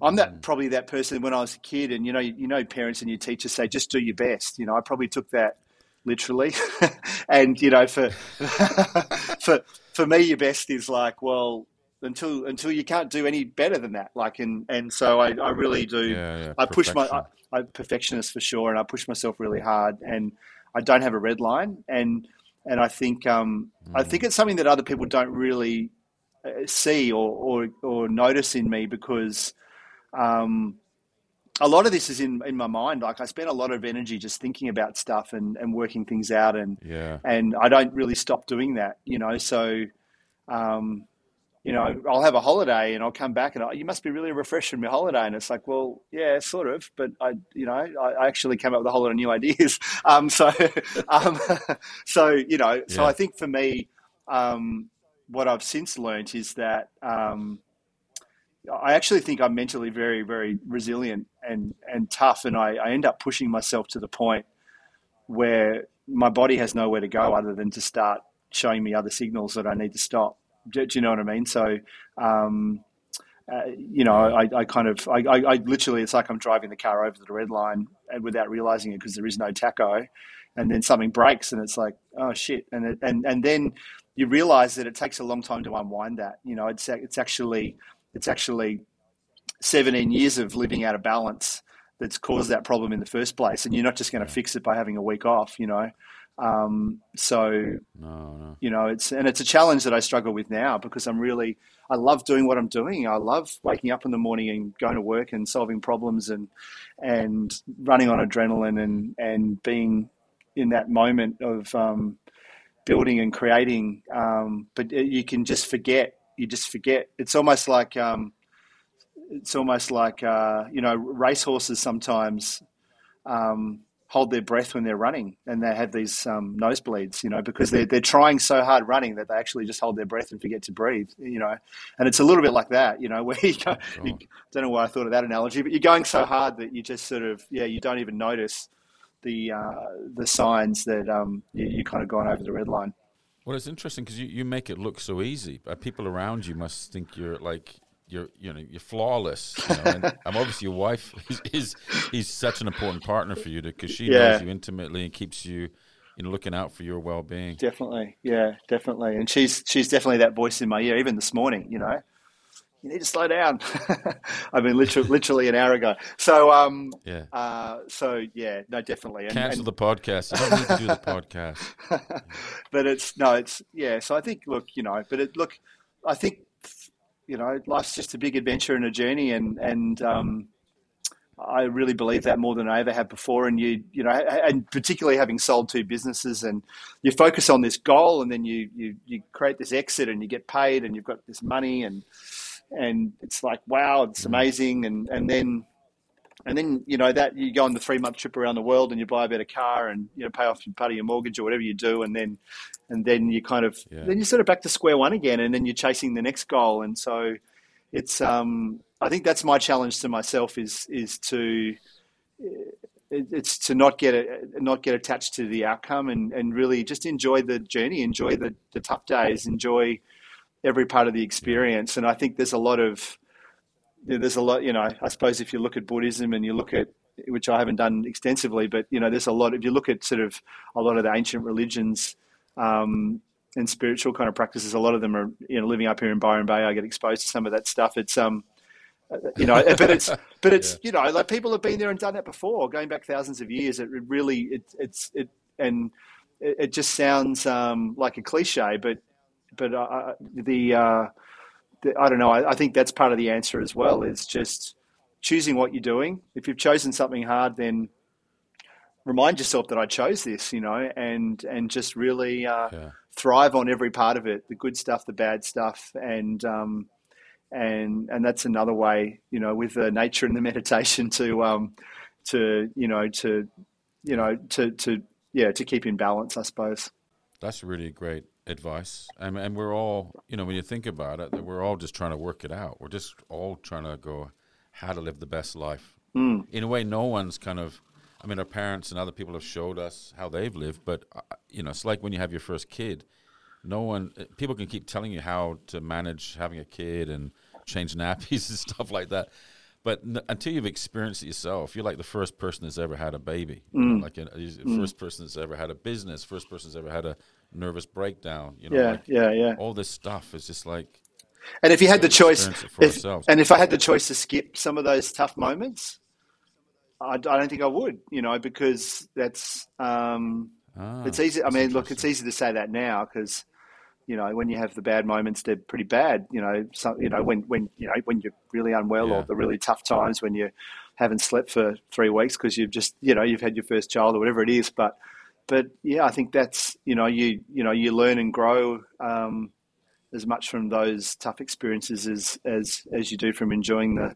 I'm that mm. probably that person when I was a kid, and you know, you know, parents and your teachers say just do your best. You know, I probably took that literally, and you know, for for for me, your best is like well until until you can't do any better than that. Like and and so I, I really do. Yeah, yeah. I push my I, I'm perfectionist for sure, and I push myself really hard, and I don't have a red line, and and I think um, mm. I think it's something that other people don't really uh, see or, or, or notice in me because um, a lot of this is in, in my mind. Like I spend a lot of energy just thinking about stuff and, and working things out, and yeah. and I don't really stop doing that, you know. So um, you know, I'll have a holiday and I'll come back and I, you must be really refreshed from your holiday. And it's like, well, yeah, sort of, but I, you know, I, I actually came up with a whole lot of new ideas. Um, so, um, so, you know, so I think for me, um, what I've since learned is that, um, I actually think I'm mentally very, very resilient and, and tough. And I, I end up pushing myself to the point where my body has nowhere to go other than to start showing me other signals that I need to stop. Do, do you know what I mean? So, um, uh, you know, I, I kind of, I, I, I, literally, it's like I'm driving the car over the red line and without realizing it because there is no tacho. and then something breaks, and it's like, oh shit, and it, and and then you realize that it takes a long time to unwind that. You know, it's it's actually it's actually 17 years of living out of balance that's caused that problem in the first place, and you're not just going to fix it by having a week off. You know, um, so, no, no. you know, it's and it's a challenge that I struggle with now because I'm really I love doing what I'm doing. I love waking up in the morning and going to work and solving problems and and running on adrenaline and and being in that moment of um, building and creating. Um, but you can just forget. You just forget. It's almost like um, it's almost like uh, you know racehorses sometimes. Um, hold their breath when they're running and they have these um, nosebleeds, you know, because they're, they're trying so hard running that they actually just hold their breath and forget to breathe, you know. And it's a little bit like that, you know, where you, go, you don't know why I thought of that analogy, but you're going so hard that you just sort of, yeah, you don't even notice the uh, the signs that um, you, you kind of gone over the red line. Well, it's interesting because you, you make it look so easy. But people around you must think you're like you're you know you're flawless. You know? and I'm obviously your wife is, is he's such an important partner for you because she yeah. knows you intimately and keeps you you know looking out for your well being. Definitely, yeah, definitely. And she's she's definitely that voice in my ear. Even this morning, you know, you need to slow down. I mean, literally, literally an hour ago. So, um, yeah. Uh, so yeah, no, definitely. And, Cancel and, the podcast. You don't need to do the podcast. but it's no, it's yeah. So I think, look, you know, but it look, I think, you know, life's just a big adventure and a journey, and and um, I really believe that more than I ever have before. And you, you know, and particularly having sold two businesses, and you focus on this goal, and then you you you create this exit, and you get paid, and you've got this money, and and it's like wow, it's mm. amazing, and and then and then you know that you go on the three month trip around the world and you buy a better car and you know pay off part of your mortgage or whatever you do, and then and then you kind of yeah. then you're sort of back to square one again, and then you're chasing the next goal, and so it's um I think that's my challenge to myself is is to it's to not get not get attached to the outcome and, and really just enjoy the journey, enjoy the, the tough days, enjoy every part of the experience. And I think there's a lot of there's a lot, you know, I suppose if you look at Buddhism and you look at which I haven't done extensively, but you know, there's a lot. If you look at sort of a lot of the ancient religions um, and spiritual kind of practices, a lot of them are you know living up here in Byron Bay. I get exposed to some of that stuff. It's um, you know, but it's but it's yeah. you know, like people have been there and done that before, going back thousands of years. It really it, it's it and it, it just sounds um, like a cliche, but but uh, the, uh, the, I don't know. I, I, think that's part of the answer as well. Is just choosing what you're doing. If you've chosen something hard, then remind yourself that I chose this. You know, and and just really uh, yeah. thrive on every part of it, the good stuff, the bad stuff, and um, and and that's another way. You know, with the nature and the meditation to um, to you know to you know to to yeah to keep in balance, I suppose. That's really great advice. And, and we're all, you know, when you think about it, we're all just trying to work it out. We're just all trying to go how to live the best life. Mm. In a way, no one's kind of, I mean, our parents and other people have showed us how they've lived, but, uh, you know, it's like when you have your first kid. No one, uh, people can keep telling you how to manage having a kid and change nappies and stuff like that. But n- until you've experienced it yourself, you're like the first person that's ever had a baby, mm. you know, like a, the mm. first person that's ever had a business, first person that's ever had a nervous breakdown. You know, yeah, like yeah, yeah. All this stuff is just like. And if you had the choice, if, and if I had the choice to skip some of those tough moments, I, I don't think I would. You know, because that's um, ah, it's easy. I mean, look, it's easy to say that now because you know when you have the bad moments, they're pretty bad. You know, so, you know when when you know when you're really unwell yeah. or the really tough times when you haven't slept for three weeks because you've just you know you've had your first child or whatever it is, but but yeah, I think that's you know you you know you learn and grow um, as much from those tough experiences as as as you do from enjoying the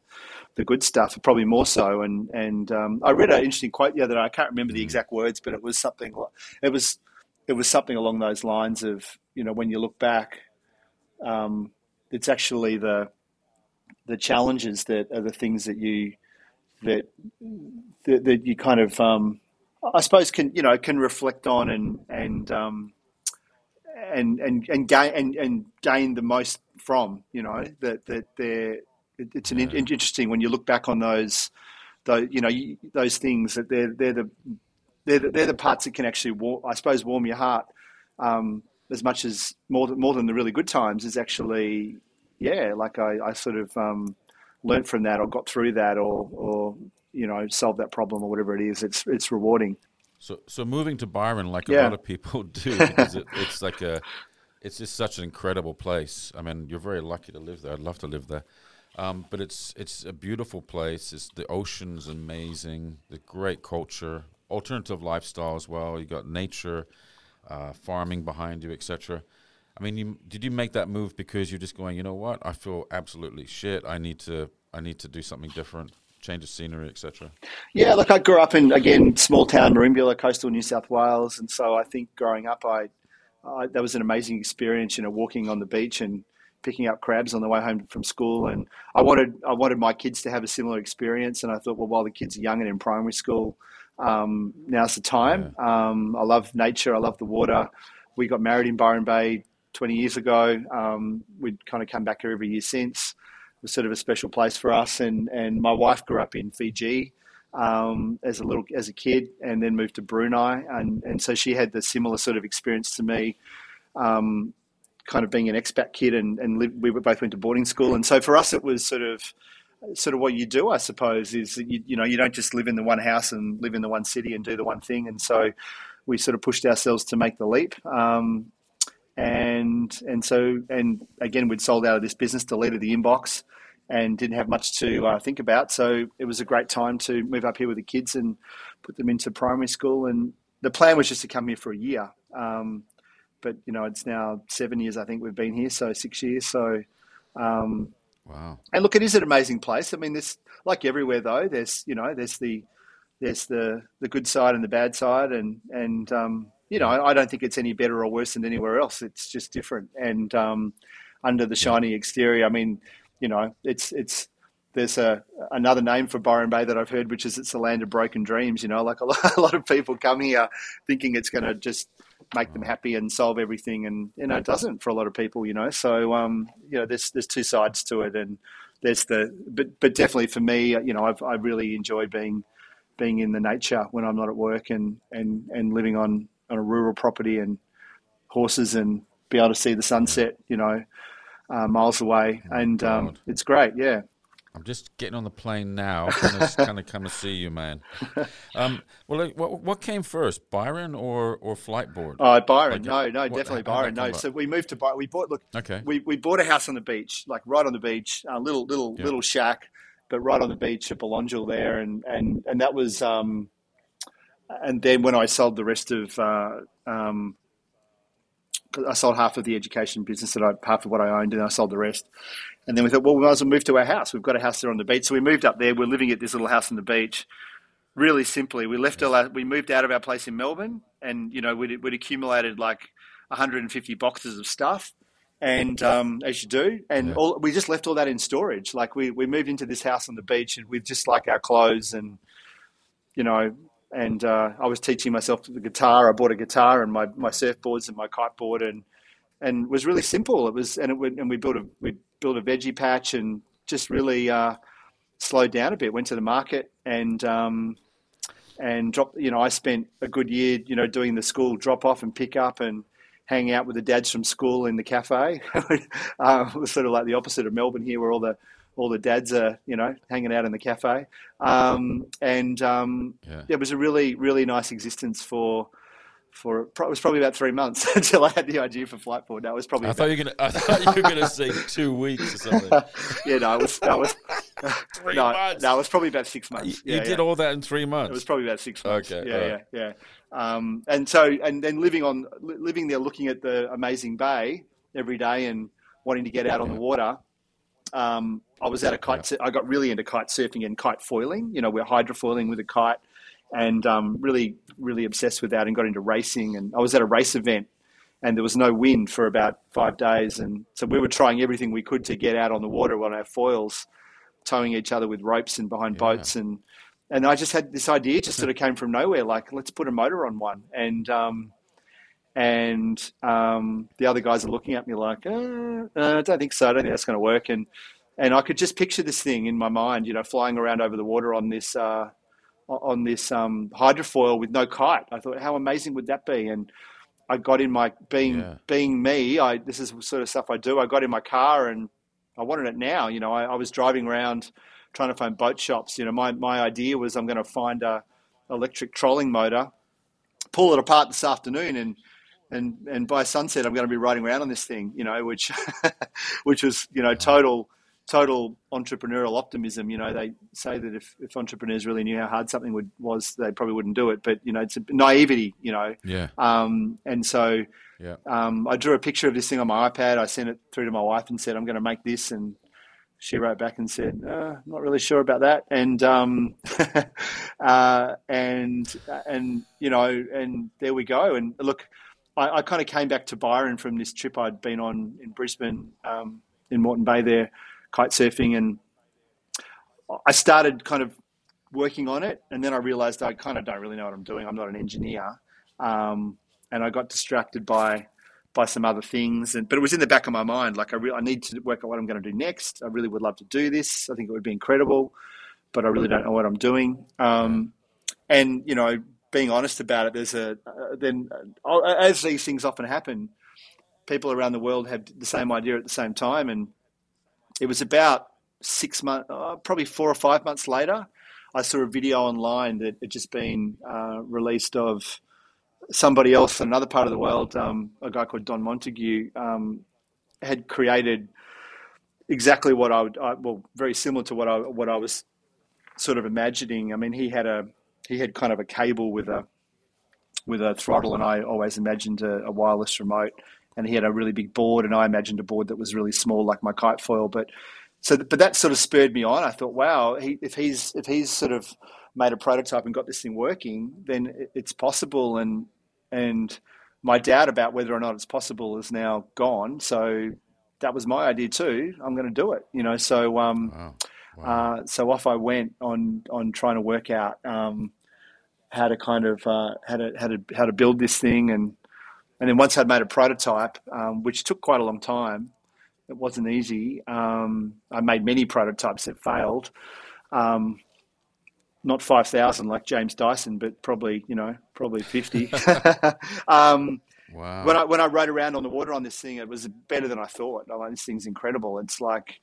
the good stuff. Probably more so. And and um, I read an interesting quote the other day. I can't remember the exact words, but it was something. It was it was something along those lines of you know when you look back, um, it's actually the the challenges that are the things that you that that, that you kind of um, I suppose can you know can reflect on and and um, and and and gain and, and gain the most from you know that that they're it's an yeah. interesting when you look back on those those you know those things that they're they're the they're the, they're the parts that can actually war, I suppose warm your heart um, as much as more than, more than the really good times is actually yeah like I, I sort of um, learned from that or got through that or or you know solve that problem or whatever it is. It's it's rewarding. So so moving to Byron, like yeah. a lot of people do, because it, it's like a it's just such an incredible place. I mean, you're very lucky to live there. I'd love to live there. Um, but it's it's a beautiful place. It's the ocean's amazing. The great culture, alternative lifestyle as well. You got nature, uh, farming behind you, etc. I mean, you, did you make that move because you're just going? You know what? I feel absolutely shit. I need to I need to do something different change of scenery, etc. Yeah, look, I grew up in again small town Merimbula, coastal New South Wales, and so I think growing up, I, I that was an amazing experience. You know, walking on the beach and picking up crabs on the way home from school, and I wanted I wanted my kids to have a similar experience. And I thought, well, while the kids are young and in primary school, um, now's the time. Yeah. Um, I love nature. I love the water. We got married in Byron Bay 20 years ago. Um, we'd kind of come back here every year since. Was sort of a special place for us. And, and my wife grew up in Fiji um, as a little as a kid, and then moved to Brunei. And, and so she had the similar sort of experience to me. Um, kind of being an expat kid and, and lived, we both went to boarding school. And so for us, it was sort of sort of what you do, I suppose, is you, you know you don't just live in the one house and live in the one city and do the one thing. And so we sort of pushed ourselves to make the leap. Um, and and so and again, we'd sold out of this business, deleted the inbox, and didn't have much to uh, think about. So it was a great time to move up here with the kids and put them into primary school. And the plan was just to come here for a year. Um, but you know, it's now seven years. I think we've been here, so six years. So um, Wow. And look, it is an amazing place. I mean, this like everywhere though. There's you know there's the there's the the good side and the bad side, and and um, you know I don't think it's any better or worse than anywhere else. It's just different. And um, under the shiny exterior, I mean, you know, it's it's there's a another name for Byron Bay that I've heard, which is it's the land of broken dreams. You know, like a lot, a lot of people come here thinking it's going to just make them happy and solve everything, and you know it doesn't for a lot of people. You know, so um, you know there's there's two sides to it, and there's the but but definitely for me, you know, I've I really enjoy being being in the nature when I'm not at work and and and living on on a rural property and horses and be able to see the sunset, you know, uh, miles away, oh, and um, it's great. Yeah. I'm just getting on the plane now, kind of, kind of come to see you, man. Um, well, what, what, came first, Byron or or Fliteboard? Oh, Byron. Like, no, no, what, definitely Byron. No, so we moved to Byron. We bought look. Okay. We, we bought a house on the beach, like right on the beach, a little little yep. little shack, but right on the beach at Belongil there, and and and that was. Um, and then when I sold the rest of. Uh, um, I sold half of the education business that I half of what I owned, and I sold the rest. And then we thought, well, we might as well move to our house. We've got a house there on the beach, so we moved up there. We're living at this little house on the beach. Really simply, we left. Our, we moved out of our place in Melbourne, and you know we'd, we'd accumulated like 150 boxes of stuff, and um, as you do, and yeah. all, we just left all that in storage. Like we we moved into this house on the beach, and with just like our clothes and you know and uh, I was teaching myself the guitar. I bought a guitar and my, my surfboards and my kiteboard, and and was really simple. It was, and it and we built a we built a veggie patch and just really uh, slowed down a bit. Went to the market and um, and dropped. You know, I spent a good year, you know, doing the school drop off and pick up and hanging out with the dads from school in the cafe. uh, it was sort of like the opposite of Melbourne here, where all the all the dads are, you know, hanging out in the cafe. Um, and um, yeah. it was a really, really nice existence for. For it was probably about three months until I had the idea for Flite Fliteboard. That was probably. I about... thought you were gonna. I thought you were gonna say two weeks or something. yeah, no, it was. That was. three no, months. no, it was probably about six months. You, yeah, did yeah. all that in three months. It was probably about six months. Okay. Yeah, right. yeah, yeah. Um, and so, and then living on, living there, looking at the amazing bay every day, and wanting to get out on the water um, I was at a kite. I got really into kite surfing and kite foiling. You know, we're hydrofoiling with a kite, and um, really, really obsessed with that. And got into racing. And I was at a race event, and there was no wind for about five days. And so we were trying everything we could to get out on the water on our foils, towing each other with ropes and behind yeah. boats. And and I just had this idea, just sort of came from nowhere. Like, let's put a motor on one. And um, and um, the other guys are looking at me like, uh, uh, I don't think so. I don't think that's going to work. And and I could just picture this thing in my mind, you know, flying around over the water on this uh, on this um, hydrofoil with no kite. I thought, how amazing would that be? And I got in my being yeah. being me. I this is sort of stuff I do. I got in my car and I wanted it now. You know, I, I was driving around trying to find boat shops. You know, my my idea was I'm going to find a electric trolling motor, pull it apart this afternoon, and and and by sunset I'm going to be riding around on this thing, you know, which which was you know total total entrepreneurial optimism. You know, they say that if, if entrepreneurs really knew how hard something would, was, they probably wouldn't do it. But you know, it's a naivety. You know, yeah. Um, and so yeah. Um, I drew a picture of this thing on my iPad. I sent it through to my wife and said, "I'm going to make this," and she wrote back and said, uh, I'm "Not really sure about that." And um, uh, and and you know, and there we go. And look, I, I kind of came back to Byron from this trip I'd been on in Brisbane, um, in Moreton Bay, there, kite surfing, and I started kind of working on it, and then I realised I kind of don't really know what I'm doing. I'm not an engineer, um, and I got distracted by by some other things. And but it was in the back of my mind, like I really I need to work out what I'm going to do next. I really would love to do this. I think it would be incredible, but I really don't know what I'm doing. Um, and you know, being honest about it, there's a uh, then uh, as these things often happen, people around the world have the same idea at the same time, and it was about six months, uh, probably four or five months later. I saw a video online that had just been uh, released of somebody else in another part of the world, um, a guy called Don Montague, um, had created exactly what I would, I, well, very similar to what I what I was sort of imagining. I mean, he had a he had kind of a cable with a with a throttle, and I always imagined a, a wireless remote. And he had a really big board, and I imagined a board that was really small, like my kite foil. But so, but that sort of spurred me on. I thought, wow, he, if he's if he's sort of made a prototype and got this thing working, then it's possible. And and my doubt about whether or not it's possible is now gone. So that was my idea too. I'm going to do it, you know. So um, wow. Wow. Uh, so off I went on on trying to work out um, how to kind of uh, how to how to how to build this thing, and and then once I'd made a prototype, um, which took quite a long time, it wasn't easy. Um, I made many prototypes that failed. Um, not 5,000 like James Dyson, but probably, you know, probably 50. um, wow. When I, when I rode around on the water on this thing, it was better than I thought. I'm like, this thing's incredible. It's like,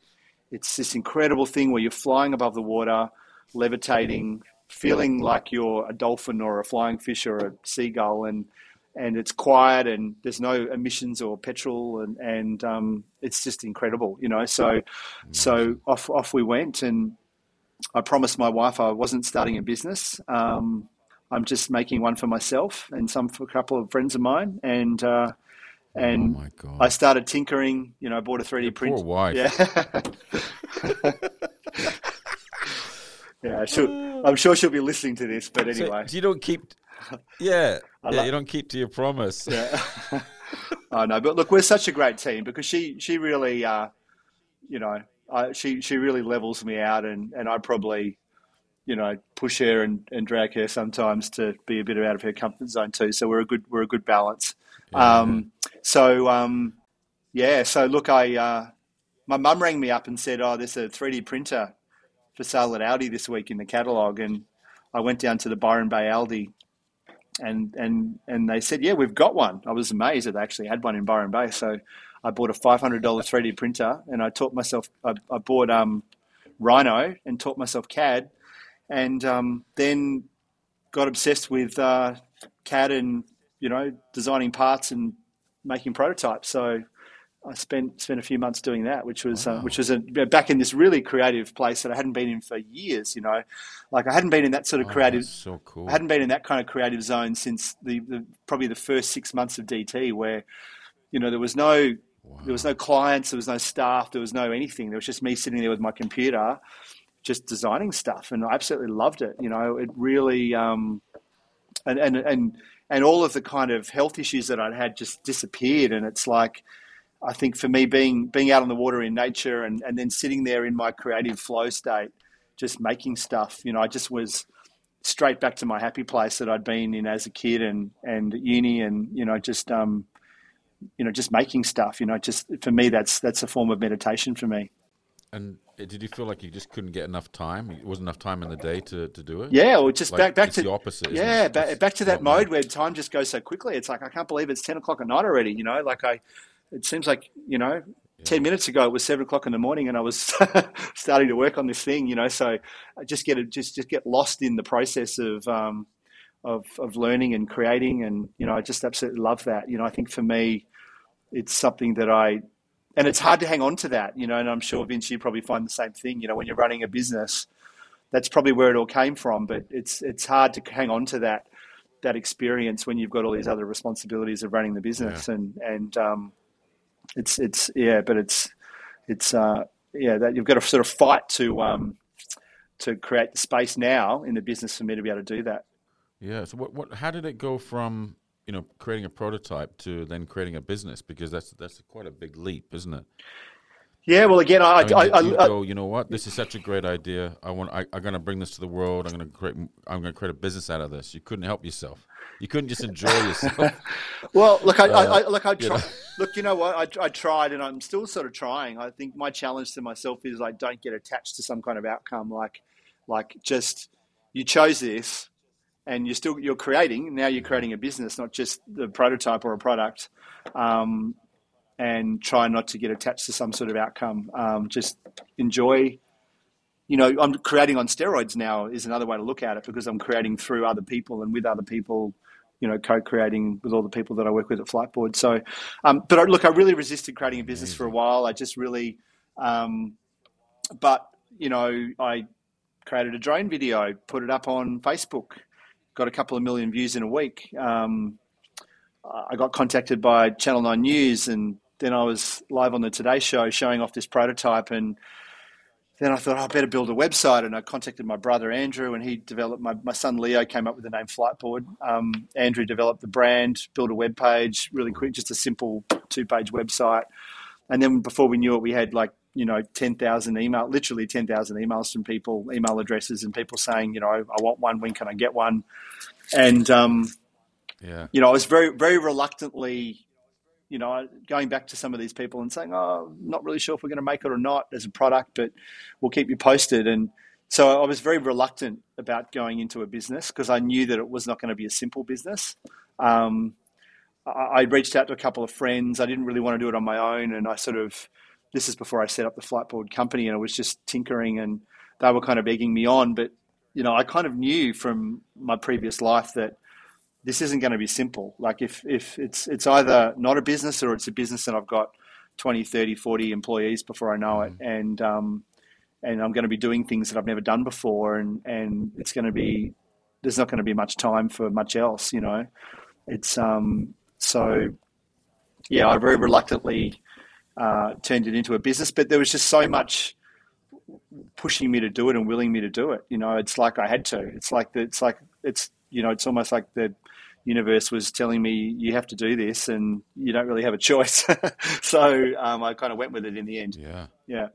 it's this incredible thing where you're flying above the water, levitating, feeling like you're a dolphin or a flying fish or a seagull. And, and it's quiet and there's no emissions or petrol and, and um, it's just incredible, you know. So, so off, off we went and, I promised my wife I wasn't starting a business. Um, I'm just making one for myself and some for a couple of friends of mine. And uh, and oh I started tinkering. You know, I bought a 3D printer. Poor wife. Yeah. yeah, she'll, I'm sure she'll be listening to this. But anyway, so you don't keep. Yeah, yeah, you don't keep to your promise. Yeah. I know, but look, we're such a great team because she she really, uh, you know, I, she she really levels me out, and and I probably, you know, push her and, and drag her sometimes to be a bit out of her comfort zone too. So we're a good we're a good balance. Um, so um, yeah, so look, I uh, my mum rang me up and said, "Oh, there's a 3D printer for sale at Aldi this week in the catalogue," and I went down to the Byron Bay Aldi, and and and they said, "Yeah, we've got one." I was amazed that they actually had one in Byron Bay. So I bought a $500 3D printer and I taught myself, I, I bought um, Rhino and taught myself CAD and um, then got obsessed with uh, CAD and, you know, designing parts and making prototypes. So I spent spent a few months doing that, which was uh, wow. uh, which was a, back in this really creative place that I hadn't been in for years. You know, like I hadn't been in that sort of oh, creative. so cool. I hadn't been in that kind of creative zone since the, the, probably the first six months of DT, where you know there was no Wow. There was no clients, there was no staff, there was no anything. There was just me sitting there with my computer, just designing stuff, and I absolutely loved it. You know, it really, um, and and and and all of the kind of health issues that I'd had just disappeared, and it's like. I think for me, being being out on the water in nature and, and then sitting there in my creative flow state, just making stuff, you know, I just was straight back to my happy place that I'd been in as a kid and and uni, and you know, just um, you know, just making stuff. You know, just for me, that's that's a form of meditation for me. And did you feel like you just couldn't get enough time? It wasn't enough time in the day to, to do it. Yeah, or just like, back back to the opposite. Yeah, back, back to that mode where time just goes so quickly. It's like I can't believe it's ten o'clock at night already. You know, like I, it seems like you know, yeah. ten minutes ago it was seven o'clock in the morning, and I was starting to work on this thing. You know, so I just get just just get lost in the process of. Um, of, of learning and creating and you know I just absolutely love that you know I think for me it's something that I, and it's hard to hang on to that, you know, and I'm sure Vince, you probably find the same thing, you know, when you're running a business, that's probably where it all came from, but it's, it's hard to hang on to that, that experience when you've got all these other responsibilities of running the business yeah. and, and, um, it's, it's, yeah, but it's, it's, uh, yeah, that you've got to sort of fight to um, to create the space now in the business for me to be able to do that. Yeah. So what, what how did it go from you know creating a prototype to then creating a business? Because that's that's quite a big leap, isn't it? Yeah, well, again, I, I, mean, I, I, you I, go, you know what? This is such a great idea. I want. I, I'm going to bring this to the world. I'm going to create. I'm going to create a business out of this. You couldn't help yourself. You couldn't just enjoy yourself. well, look, I, I, Uh, I look, I you know. look, you know what? I, I tried, and I'm still sort of trying. I think my challenge to myself is like, don't get attached to some kind of outcome. Like, like just you chose this, and you're still you're creating. Now you're creating a business, not just the prototype or a product. Um, and try not to get attached to some sort of outcome. Um, just enjoy. You know, I'm creating on steroids now is another way to look at it because I'm creating through other people and with other people. You know, co-creating with all the people that I work with at Fliteboard. So, um, but I, look, I really resisted creating a business for a while. I just really, um, but you know, I created a drone video, put it up on Facebook, got a couple of million views in a week. Um, I got contacted by Channel 9 News and then I was live on the Today Show showing off this prototype and then I thought oh, I better build a website and I contacted my brother Andrew and he developed my, my son Leo came up with the name Fliteboard. Um, Andrew developed the brand, built a web page really quick, just a simple two page website. And then before we knew it, we had like, you know, 10,000 email, literally 10,000 emails from people, email addresses and people saying, you know, I want one, when can I get one? And, um, yeah. you know, I was very, very reluctantly, you know, going back to some of these people and saying, "Oh, not really sure if we're going to make it or not as a product, but we'll keep you posted." And so I was very reluctant about going into a business because I knew that it was not going to be a simple business. Um, I, I reached out to a couple of friends. I didn't really want to do it on my own, and I sort of this is before I set up the Fliteboard company, and I was just tinkering, and they were kind of egging me on. But you know, I kind of knew from my previous life that this isn't going to be simple. Like if, if it's, it's either not a business or it's a business and I've got 20, 30, 40 employees before I know it. And, um, and I'm going to be doing things that I've never done before. And, and it's going to be, there's not going to be much time for much else, you know, it's, um, so yeah, I very reluctantly, uh, turned it into a business, but there was just so much pushing me to do it and willing me to do it. You know, it's like I had to, it's like, the, it's like, it's, you know, it's almost like the, universe was telling me you have to do this and you don't really have a choice. so um, I kind of went with it in the end. Yeah. Yeah.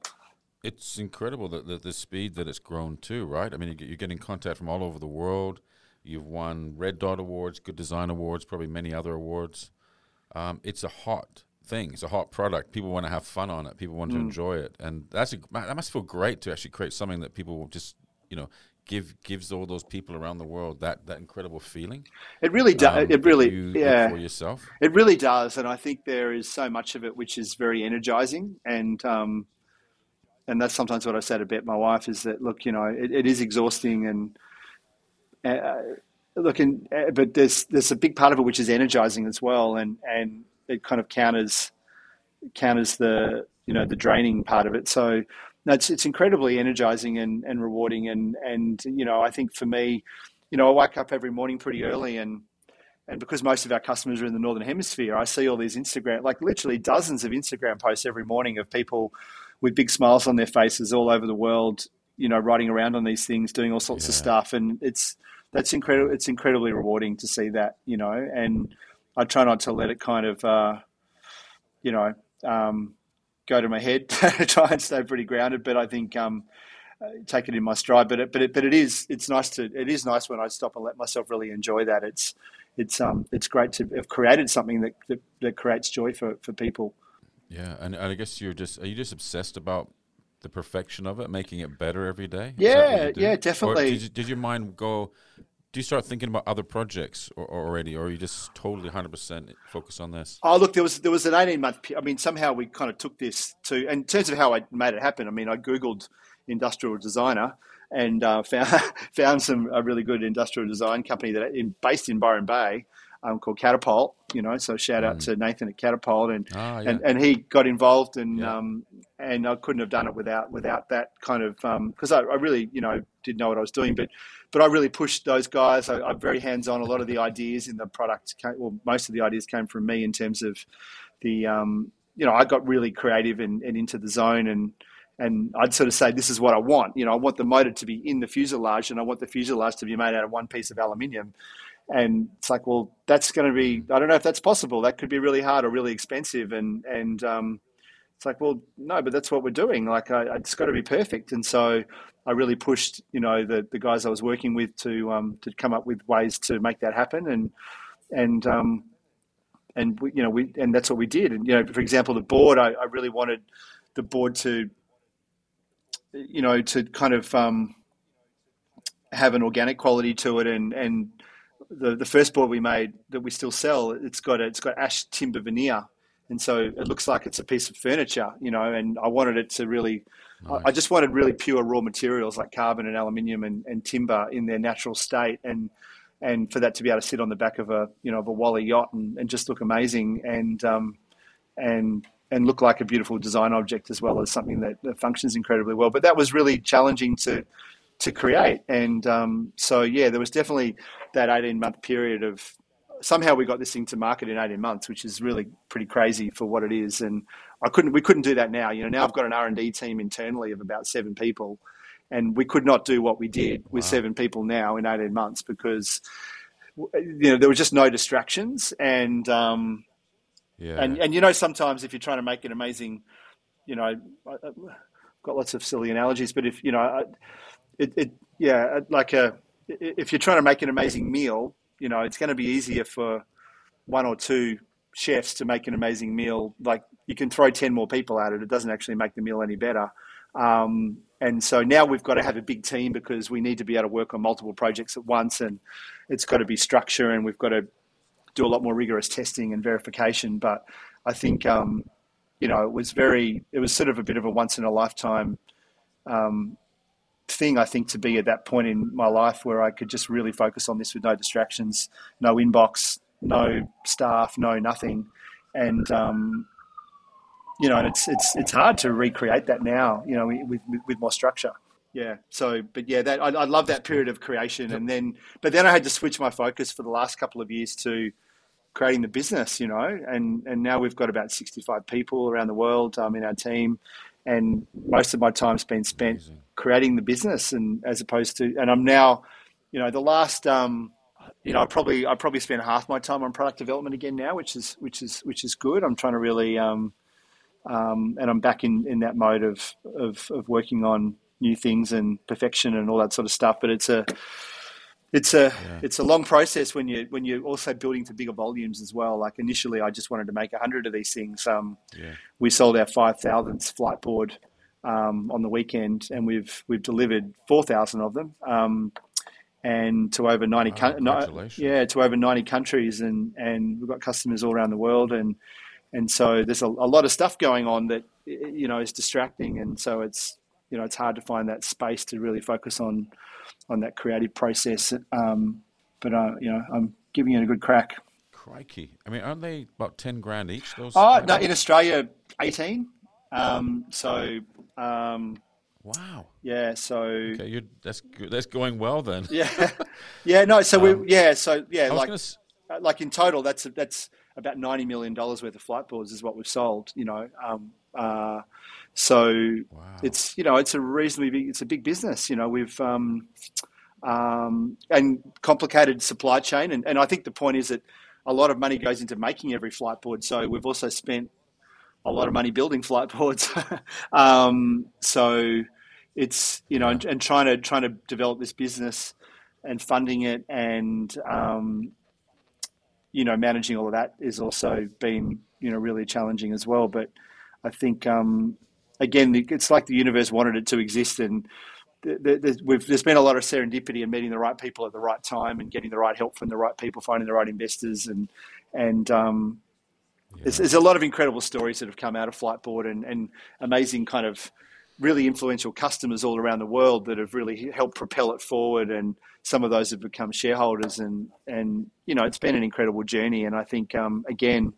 It's incredible that the, the speed that it's grown too, right? I mean, you- you're getting contact from all over the world. You've won Red Dot Awards, Good Design Awards, probably many other awards. Um, it's a hot thing. It's a hot product. People want to have fun on it. People want to enjoy it, and that's a, that must feel great to actually create something that people will just you know give gives all those people around the world that that incredible feeling. It really does. um, it really, yeah. for yourself. It really does, and I think there is so much of it which is very energizing, and um, and that's sometimes what I said to Bet, my wife, is that look, you know, it, it is exhausting, and uh, look, and, uh, but there's there's a big part of it which is energizing as well, and and it kind of counters counters the you know the draining part of it. So no, it's it's incredibly energizing and, and rewarding, and and you know, I think for me, you know, I wake up every morning pretty early and and because most of our customers are in the northern hemisphere, I see all these Instagram, like literally dozens of Instagram posts every morning of people with big smiles on their faces all over the world, you know, riding around on these things, doing all sorts of stuff, and it's that's incredible. It's incredibly rewarding to see that, you know, and I try not to let it kind of, uh, you know, um, go to my head. try and stay pretty grounded, but I think um, uh, take it in my stride. But it, but it, but it is it's nice to it is nice when I stop and let myself really enjoy that. It's it's um it's great to have created something that that, that creates joy for, for people. Yeah, and, and I guess you're just are you just obsessed about the perfection of it, making it better every day? Is Yeah, yeah, definitely. did, you, did your mind go? Do you start thinking about other projects already, or are you just totally hundred percent focused on this? Oh, look, there was there was an eighteen month. I mean, somehow we kind of took this to. In terms of how I made it happen, I mean, I googled industrial designer and uh, found found some a really good industrial design company that in based in Byron Bay um, called Catapult. You know, so shout out to Nathan at Catapult and Ah, yeah. and, and he got involved and Yeah. um, and I couldn't have done it without without that kind of because I, I really you know didn't know what I was doing but but I really pushed those guys I, I'm very hands on a lot of the ideas in the product came, well most of the ideas came from me in terms of the um, you know I got really creative and, and into the zone and and I'd sort of say, this is what I want. You know, I want the motor to be in the fuselage, and I want the fuselage to be made out of one piece of aluminium. And it's like, well, that's going to be. I don't know if that's possible. That could be really hard or really expensive. And and um, it's like, well, no, but that's what we're doing. Like, I, it's got to be perfect. And so I really pushed, you know, the, the guys I was working with to um, to come up with ways to make that happen. And and um, and we, you know, we and that's what we did. And you know, for example, the board, I, I really wanted the board to, you know, to kind of um, have an organic quality to it, and and the the first board we made that we still sell, it's got a, it's got ash timber veneer and so it looks like it's a piece of furniture, you know. And I wanted it to really, nice. I just wanted really pure raw materials like carbon and aluminium and, and timber in their natural state, and and for that to be able to sit on the back of a you know of a Wally yacht and, and just look amazing and um, and and look like a beautiful design object as well as something that, that functions incredibly well. But that was really challenging to to create, and um, so yeah, there was definitely that eighteen month period of somehow we got this thing to market in 18 months, which is really pretty crazy for what it is. And I couldn't, we couldn't do that now. You know, now I've got an R and D team internally of about seven people, and we could not do what we did with wow. seven people now in 18 months because you know there were just no distractions and um, yeah. and and you know sometimes if you're trying to make an amazing, you know, I've got lots of silly analogies, but if you know, it, it yeah, like a if you're trying to make an amazing meal you know, it's going to be easier for one or two chefs to make an amazing meal. Like you can throw 10 more people at it. It doesn't actually make the meal any better. Um, and so now we've got to have a big team because we need to be able to work on multiple projects at once and it's got to be structure and we've got to do a lot more rigorous testing and verification. But I think, um, you know, it was very, it was sort of a bit of a once in a lifetime um, thing I think to be at that point in my life where I could just really focus on this with no distractions, no inbox, no staff, no nothing, and um, you know, and it's it's it's hard to recreate that now, you know, with with, with more structure. Yeah. So, but yeah, that I, I love that period of creation, and then but then I had to switch my focus for the last couple of years to creating the business, you know, and and now we've got about sixty five people around the world um, in our team and most of my time's been spent Amazing. creating the business and as opposed to and I'm now you know the last um, you know I probably I probably spend half my time on product development again now which is which is which is good I'm trying to really um, um, and I'm back in, in that mode of, of of working on new things and perfection and all that sort of stuff but it's a it's a yeah. it's a long process when you when you're also building to bigger volumes as well. Like initially, I just wanted to make hundred of these things. Um, yeah. We sold our five thousandth Fliteboard um, on the weekend, and we've we've delivered four thousand of them, um, and to over ninety wow, yeah to over ninety countries, and and we've got customers all around the world, and and so there's a, a lot of stuff going on that you know is distracting, and so it's you know it's hard to find that space to really focus on on that creative process. Um, but uh, you know, I'm giving it a good crack. Crikey! I mean, aren't they about ten grand each? Those? Oh no, in Australia, eighteen. Um, so. Um, wow. Yeah. So. Okay, that's good. That's going well then. yeah. Yeah. No. So we. Um, yeah. So yeah. Like. Gonna... Uh, like in total, that's that's about ninety million dollars worth of Fliteboards is what we've sold. You know. Um, uh, so wow. it's you know it's a reasonably big it's a big business. You know we've um, um, and complicated supply chain, and, and I think the point is that a lot of money goes into making every Fliteboard. So we've also spent a lot of money building Fliteboards. um, so it's you know and, and, trying to trying to develop this business and funding it and um, you know managing all of that is also been you know really challenging as well. But I think um, again, it's like the universe wanted it to exist, and there's been a lot of serendipity and meeting the right people at the right time and getting the right help from the right people, finding the right investors, and and um, yeah. there's, there's, a lot of incredible stories that have come out of Fliteboard and, and amazing kind of really influential customers all around the world that have really helped propel it forward, and some of those have become shareholders, and and you know it's been an incredible journey, and I think um, again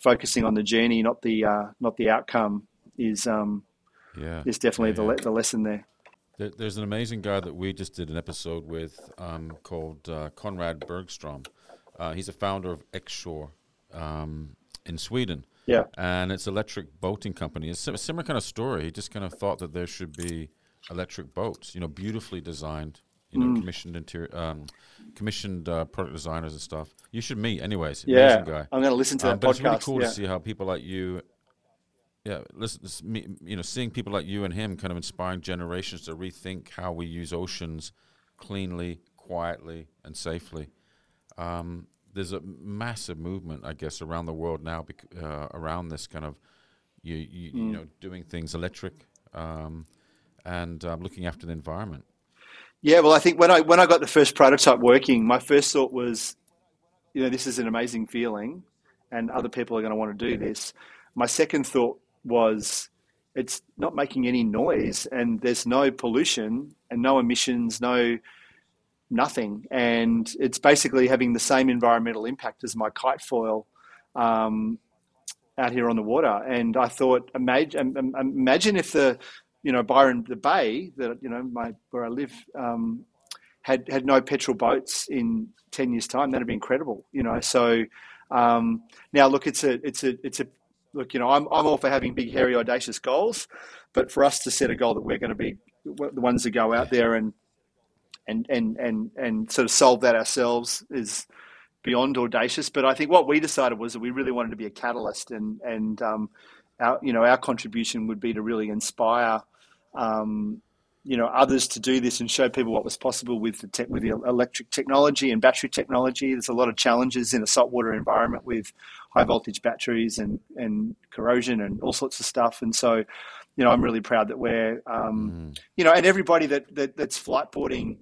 focusing on the journey, not the uh, not the outcome, is um, yeah, is definitely yeah, yeah. the the lesson there. There's an amazing guy that we just did an episode with um, called uh, Konrad Bergström. Uh, he's a founder of Xshore um, in Sweden, Yeah. And it's electric boating company. It's a similar kind of story. He just kind of thought that there should be electric boats, you know, beautifully designed, you know, Mm. commissioned interior, um, commissioned uh, product designers and stuff. You should meet, anyways. Yeah. Amazing guy. I'm going to listen to Um, that but it's really cool yeah. to see how people like you, yeah, listen, me- you know, seeing people like you and him kind of inspiring generations to rethink how we use oceans cleanly, quietly, and safely. Um, there's a massive movement, I guess, around the world now bec- uh, around this kind of you, you, Mm. you know doing things electric um, and um, looking after the environment. Yeah, well, I think when I when I got the first prototype working, my first thought was, you know, this is an amazing feeling, and other people are going to want to do this. My second thought was, it's not making any noise, and there's no pollution and no emissions, no nothing, and it's basically having the same environmental impact as my kite foil. Um, out here on the water, and I thought, imagine, imagine if the you know Byron the Bay that you know my where I live um, had had no petrol boats in ten years' time. That'd be incredible, you know. So um, now look, it's a it's a it's a look. You know, I'm I'm all for having big, hairy, audacious goals, but for us to set a goal that we're going to be the ones that go out there and and and and and sort of solve that ourselves is beyond audacious. But I think what we decided was that we really wanted to be a catalyst, and and um, our you know our contribution would be to really inspire um, you know others to do this and show people what was possible with the te- with the electric technology and battery technology. There's a lot of challenges in a saltwater environment with high voltage batteries and and corrosion and all sorts of stuff. And so, you know, I'm really proud that we're um, you know, and everybody that, that that's flight boarding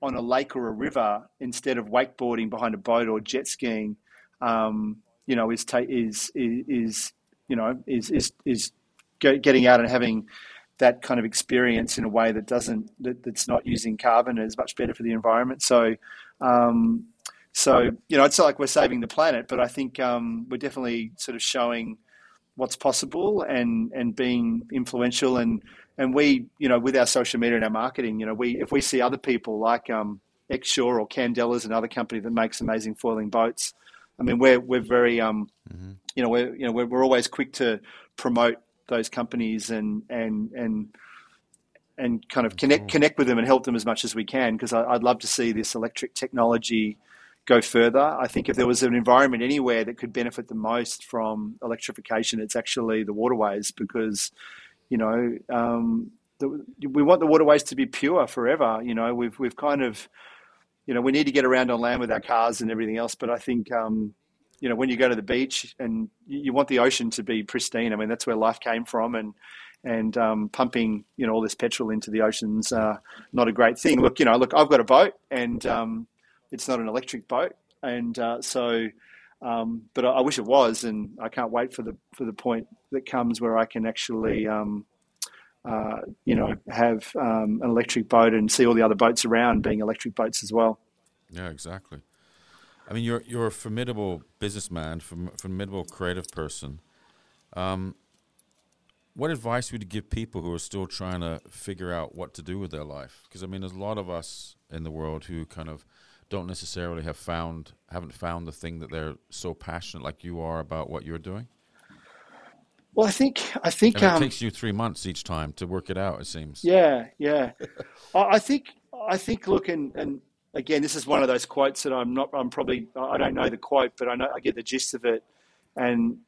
on a lake or a river instead of wakeboarding behind a boat or jet skiing, um, you know, is ta- is, is is you know is is is getting out and having that kind of experience in a way that doesn't that, that's not using carbon is much better for the environment. So, um, so you know, it's like we're saving the planet, but I think um, we're definitely sort of showing what's possible and and being influential and and we you know with our social media and our marketing you know we if we see other people like um Xshore or Candela's another company that makes amazing foiling boats I mean we're we're very um mm-hmm. you know we're you know we're, we're always quick to promote those companies and and and and kind of connect connect with them and help them as much as we can because I'd love to see this electric technology go further. I think if there was an environment anywhere that could benefit the most from electrification, it's actually the waterways because, you know, um, the, we want the waterways to be pure forever. You know, we've we've kind of, you know, we need to get around on land with our cars and everything else, but I think. Um, you know, when you go to the beach and you want the ocean to be pristine. I mean, that's where life came from, and and um, pumping, you know, all this petrol into the ocean's uh, not a great thing. Look, you know, look, I've got a boat, and um, it's not an electric boat, and uh, so, um, but I, I, wish it was, and I can't wait for the for the point that comes where I can actually, um, uh, you know, have um, an electric boat and see all the other boats around being electric boats as well. Yeah, exactly. I mean, you're you're a formidable businessman, formidable creative person. Um, what advice would you give people who are still trying to figure out what to do with their life? Because I mean, there's a lot of us in the world who kind of don't necessarily have found haven't found the thing that they're so passionate like you are about what you're doing. Well, I think I think it um, takes you three months each time to work it out. It seems. Yeah, yeah. I think I think look and and again, this is one of those quotes that I'm not. I'm probably. I don't know the quote, but I know I get the gist of it. And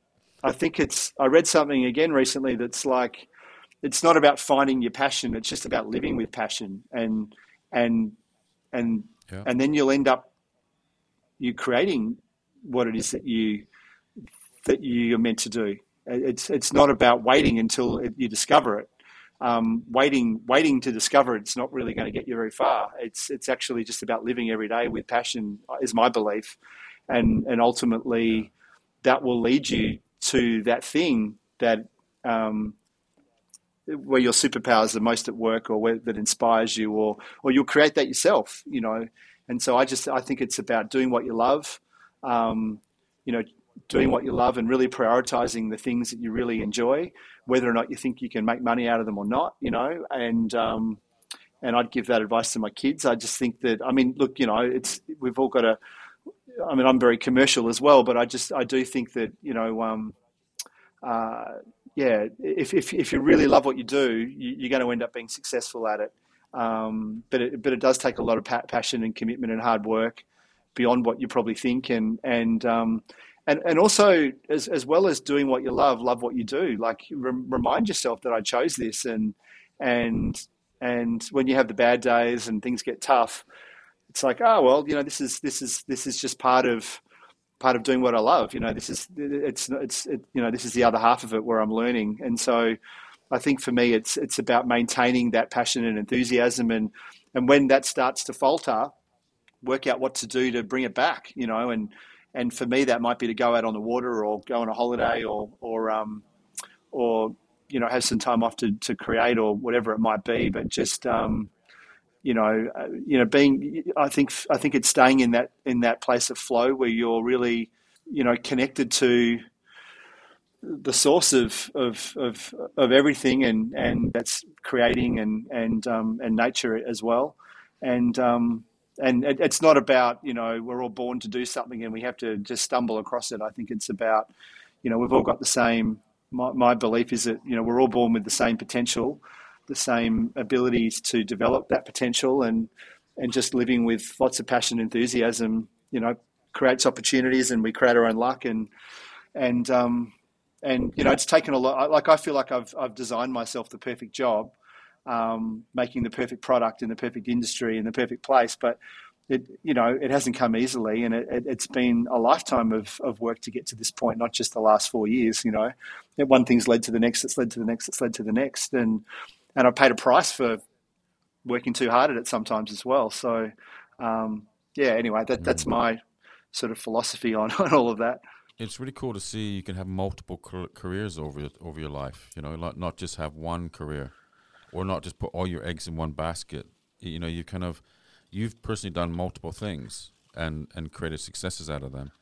I think it's. I read something again recently that's like, it's not about finding your passion. It's just about living with passion, and and and yeah. and then you'll end up you creating what it is that you that you're meant to do. It's it's not about waiting until you discover it um, waiting waiting to discover it's not really going to get you very far. It's it's actually just about living every day with passion, is my belief, and and ultimately that will lead you to that thing that um, where your superpowers are most at work, or where, that inspires you, or or you'll create that yourself. You know, and so I just I think it's about doing what you love. Um, you know, doing what you love and really prioritizing the things that you really enjoy, whether or not you think you can make money out of them or not, you know, and, um, and I'd give that advice to my kids. I just think that, I mean, look, you know, it's, we've all got to, I mean, I'm very commercial as well, but I just, I do think that, you know, um, uh, yeah, if, if, if you really love what you do, you, are going to end up being successful at it. Um, but it, but it does take a lot of pa- passion and commitment and hard work beyond what you probably think, and and um, and and also as as well as doing what you love, love what you do. Like re- remind yourself that I chose this, and and and when you have the bad days and things get tough, it's like oh well, you know this is this is this is just part of part of doing what I love. You know, this is it's it's it, you know this is the other half of it where I'm learning, and so I think for me it's it's about maintaining that passion and enthusiasm, and and when that starts to falter, work out what to do to bring it back. You know, and and for me that might be to go out on the water or go on a holiday or or um or you know have some time off to, to create or whatever it might be, but just um, you know, uh, you know, being, I think, I think it's staying in that in that place of flow where you're really, you know, connected to the source of of of, of everything, and and that's creating and and um, and nature as well, and. Um, and it, it's not about you know we're all born to do something and we have to just stumble across it. I think it's about you know we've all got the same. My, my belief is that you know we're all born with the same potential, the same abilities to develop that potential and and just living with lots of passion enthusiasm you know creates opportunities and we create our own luck and and um and you know it's taken a lot like i feel like i've i've designed myself the perfect job um, making the perfect product in the perfect industry in the perfect place but it you know it hasn't come easily and it, it, has been a lifetime of, of work to get to this point not just the last four years you know one thing's led to the next it's led to the next it's led to the next and and I paid a price for working too hard at it sometimes as well. So, um, yeah. Anyway, that that's mm. my sort of philosophy on, on all of that. It's really cool to see you can have multiple careers over over your life. You know, not not just have one career, or not just put all your eggs in one basket. You know, you kind of you've personally done multiple things and and created successes out of them.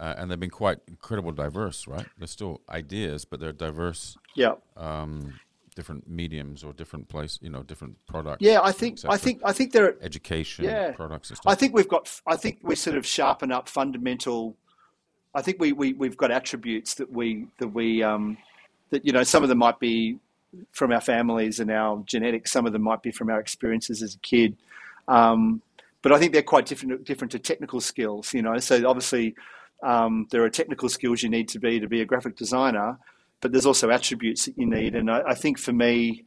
Uh, and they've been quite incredible diverse, right? They're still ideas, but they're diverse. Yeah. Um, different mediums or different place, you know, different products. Yeah, I think I think I think there are education yeah. products. I think we've got. I think we sort of sharpen up fundamental. I think we, we we've got attributes that we that we um, that you know some of them might be from our families and our genetics. Some of them might be from our experiences as a kid. Um, but I think they're quite different different to technical skills. You know, so obviously um, there are technical skills you need to be to be a graphic designer but there's also attributes that you need. And I, I think for me,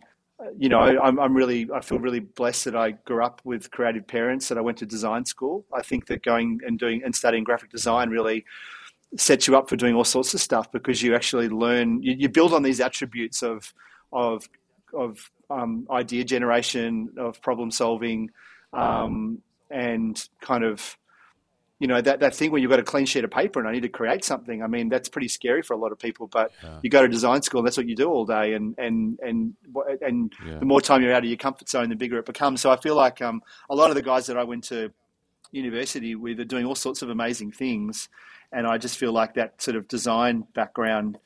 you know, I'm, I'm, really, I feel really blessed that I grew up with creative parents, that I went to design school. I think that going and doing and studying graphic design really sets you up for doing all sorts of stuff because you actually learn, you, you build on these attributes of, of, of um, idea generation, of problem solving, um, and kind of you know that, that thing where you've got a clean sheet of paper and I need to create something. I mean, that's pretty scary for a lot of people. But yeah. you go to design school, and that's what you do all day, and and and and yeah. the more time you're out of your comfort zone, the bigger it becomes. So I feel like um, a lot of the guys that I went to university with are doing all sorts of amazing things, and I just feel like that sort of design background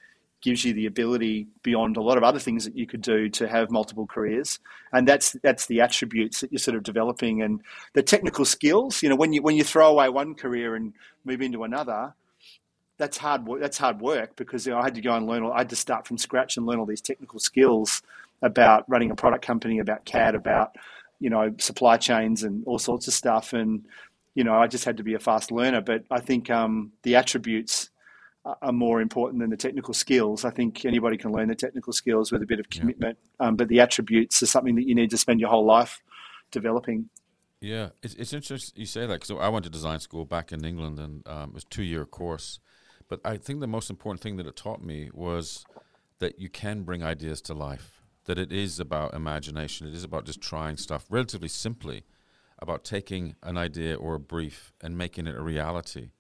gives you the ability beyond a lot of other things that you could do to have multiple careers. And that's that's the attributes that you're sort of developing and the technical skills. You know when you when you throw away one career and move into another that's hard work that's hard work because you know, I had to go and learn all, I had to start from scratch and learn all these technical skills about running a product company about CAD about you know supply chains and all sorts of stuff. And you know I just had to be a fast learner. But I think um, the attributes are more important than the technical skills. I think anybody can learn the technical skills with a bit of commitment, yeah. um, but the attributes are something that you need to spend your whole life developing. Yeah, it's, it's interesting you say that because I went to design school back in England and um, it was a two year course. But I think the most important thing that it taught me was that you can bring ideas to life, that it is about imagination, it is about just trying stuff relatively simply, about taking an idea or a brief and making it a reality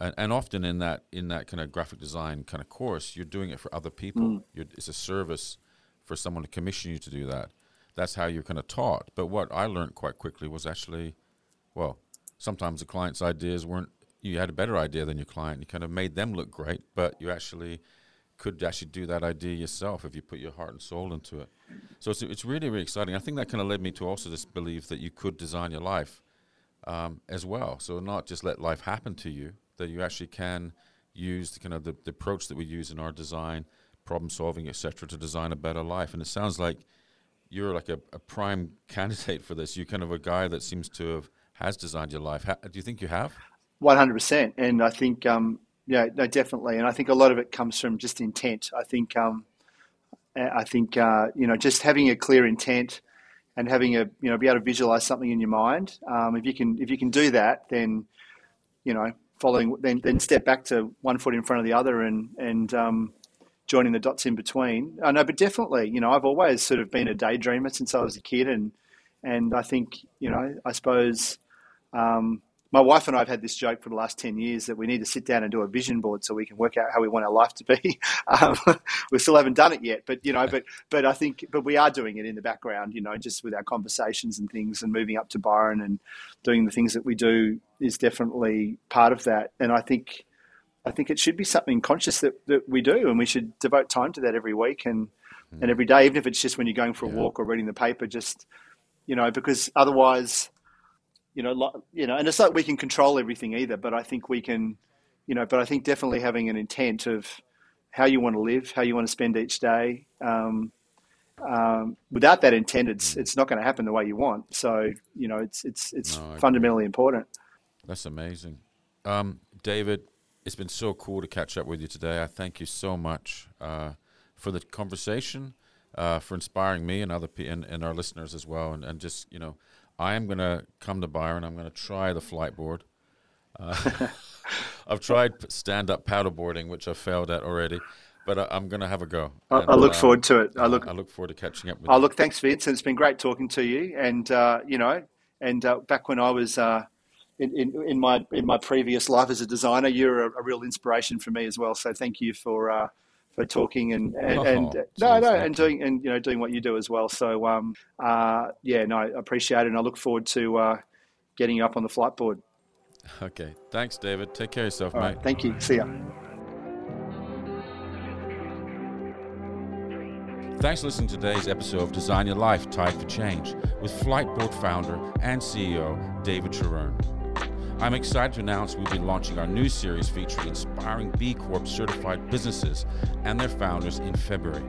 and, and often in that in that kind of graphic design kind of course, you're doing it for other people. Mm. it's a service for someone to commission you to do that. That's how you're kind of taught. But what I learned quite quickly was actually, well, sometimes the client's ideas weren't. You had a better idea than your client. You kind of made them look great, but you actually could actually do that idea yourself if you put your heart and soul into it. So it's, it's really, really exciting. I think that kind of led me to also this belief that you could design your life um, as well. So not just let life happen to you, that you actually can use the kind of the, the approach that we use in our design, problem solving, etc., to design a better life. And it sounds like you're like a, a prime candidate for this. You're kind of a guy that seems to have has designed your life. do you think you have? One hundred percent. And I think, um, yeah, no, definitely. And I think a lot of it comes from just intent. I think, um, I think, uh, you know, just having a clear intent and having a, you know, be able to visualize something in your mind. Um, if you can, if you can do that, then, you know, following, then then step back to one foot in front of the other and and um, joining the dots in between. I know, but definitely, you know, I've always sort of been a daydreamer since I was a kid, and and I think, you know, I suppose um, my wife and I have had this joke for the last 10 years that we need to sit down and do a vision board so we can work out how we want our life to be. Um, we still haven't done it yet, but, you know, but, but I think, but we are doing it in the background, you know, just with our conversations and things and moving up to Byron and doing the things that we do is definitely part of that. And I think, I think it should be something conscious that, that we do and we should devote time to that every week and, mm. and every day, even if it's just when you're going for a yeah. walk or reading the paper, just, you know, because otherwise, you know, you know, and it's like we can control everything either, but I think we can, you know, but I think definitely having an intent of how you want to live, how you want to spend each day. Um, um, without that intent, it's it's not going to happen the way you want. So you know, it's it's it's no, fundamentally important. That's amazing, um, David. It's been so cool to catch up with you today. I thank you so much uh, for the conversation, uh, for inspiring me and other and, and our listeners as well, and, and just you know I am going to come to Byron. I'm going to try the Fliteboard. Uh, I've tried stand up paddleboarding, which I've failed at already, but I, am going to have a go. I, and, I look uh, forward to it. I look, I look forward to catching up with oh, you. look, thanks, Vince. It's been great talking to you. And, uh, you know, and uh, back when I was uh, in, in, in, my, in my previous life as a designer, you're a, a real inspiration for me as well. So thank you for uh, for talking and and, oh, and no no and doing and you know doing what you do as well. So um uh yeah no I appreciate it and I look forward to uh, getting you up on the Fliteboard. Okay, thanks, David. Take care of yourself, All mate. Right, thank you. See ya. Thanks for listening to today's episode of Design Your Life Tide for Change with Fliteboard founder and CEO David Trewern. I'm excited to announce we'll be launching our new series featuring inspiring B Corp certified businesses and their founders in February.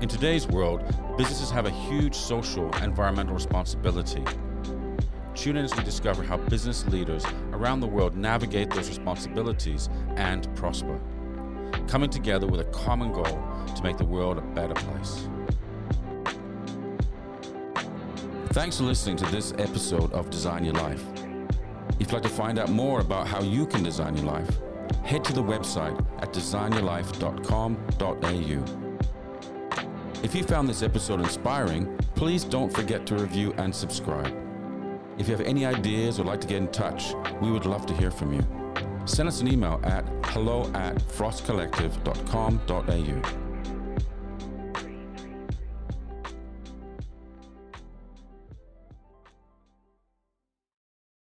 In today's world, businesses have a huge social and environmental responsibility. Tune in as we discover how business leaders around the world navigate those responsibilities and prosper, coming together with a common goal to make the world a better place. Thanks for listening to this episode of Design Your Life. If you'd like to find out more about how you can design your life, head to the website at designyourlife.com.au. If you found this episode inspiring, please don't forget to review and subscribe. If you have any ideas or like to get in touch, we would love to hear from you. Send us an email at hello at frostcollective.com.au.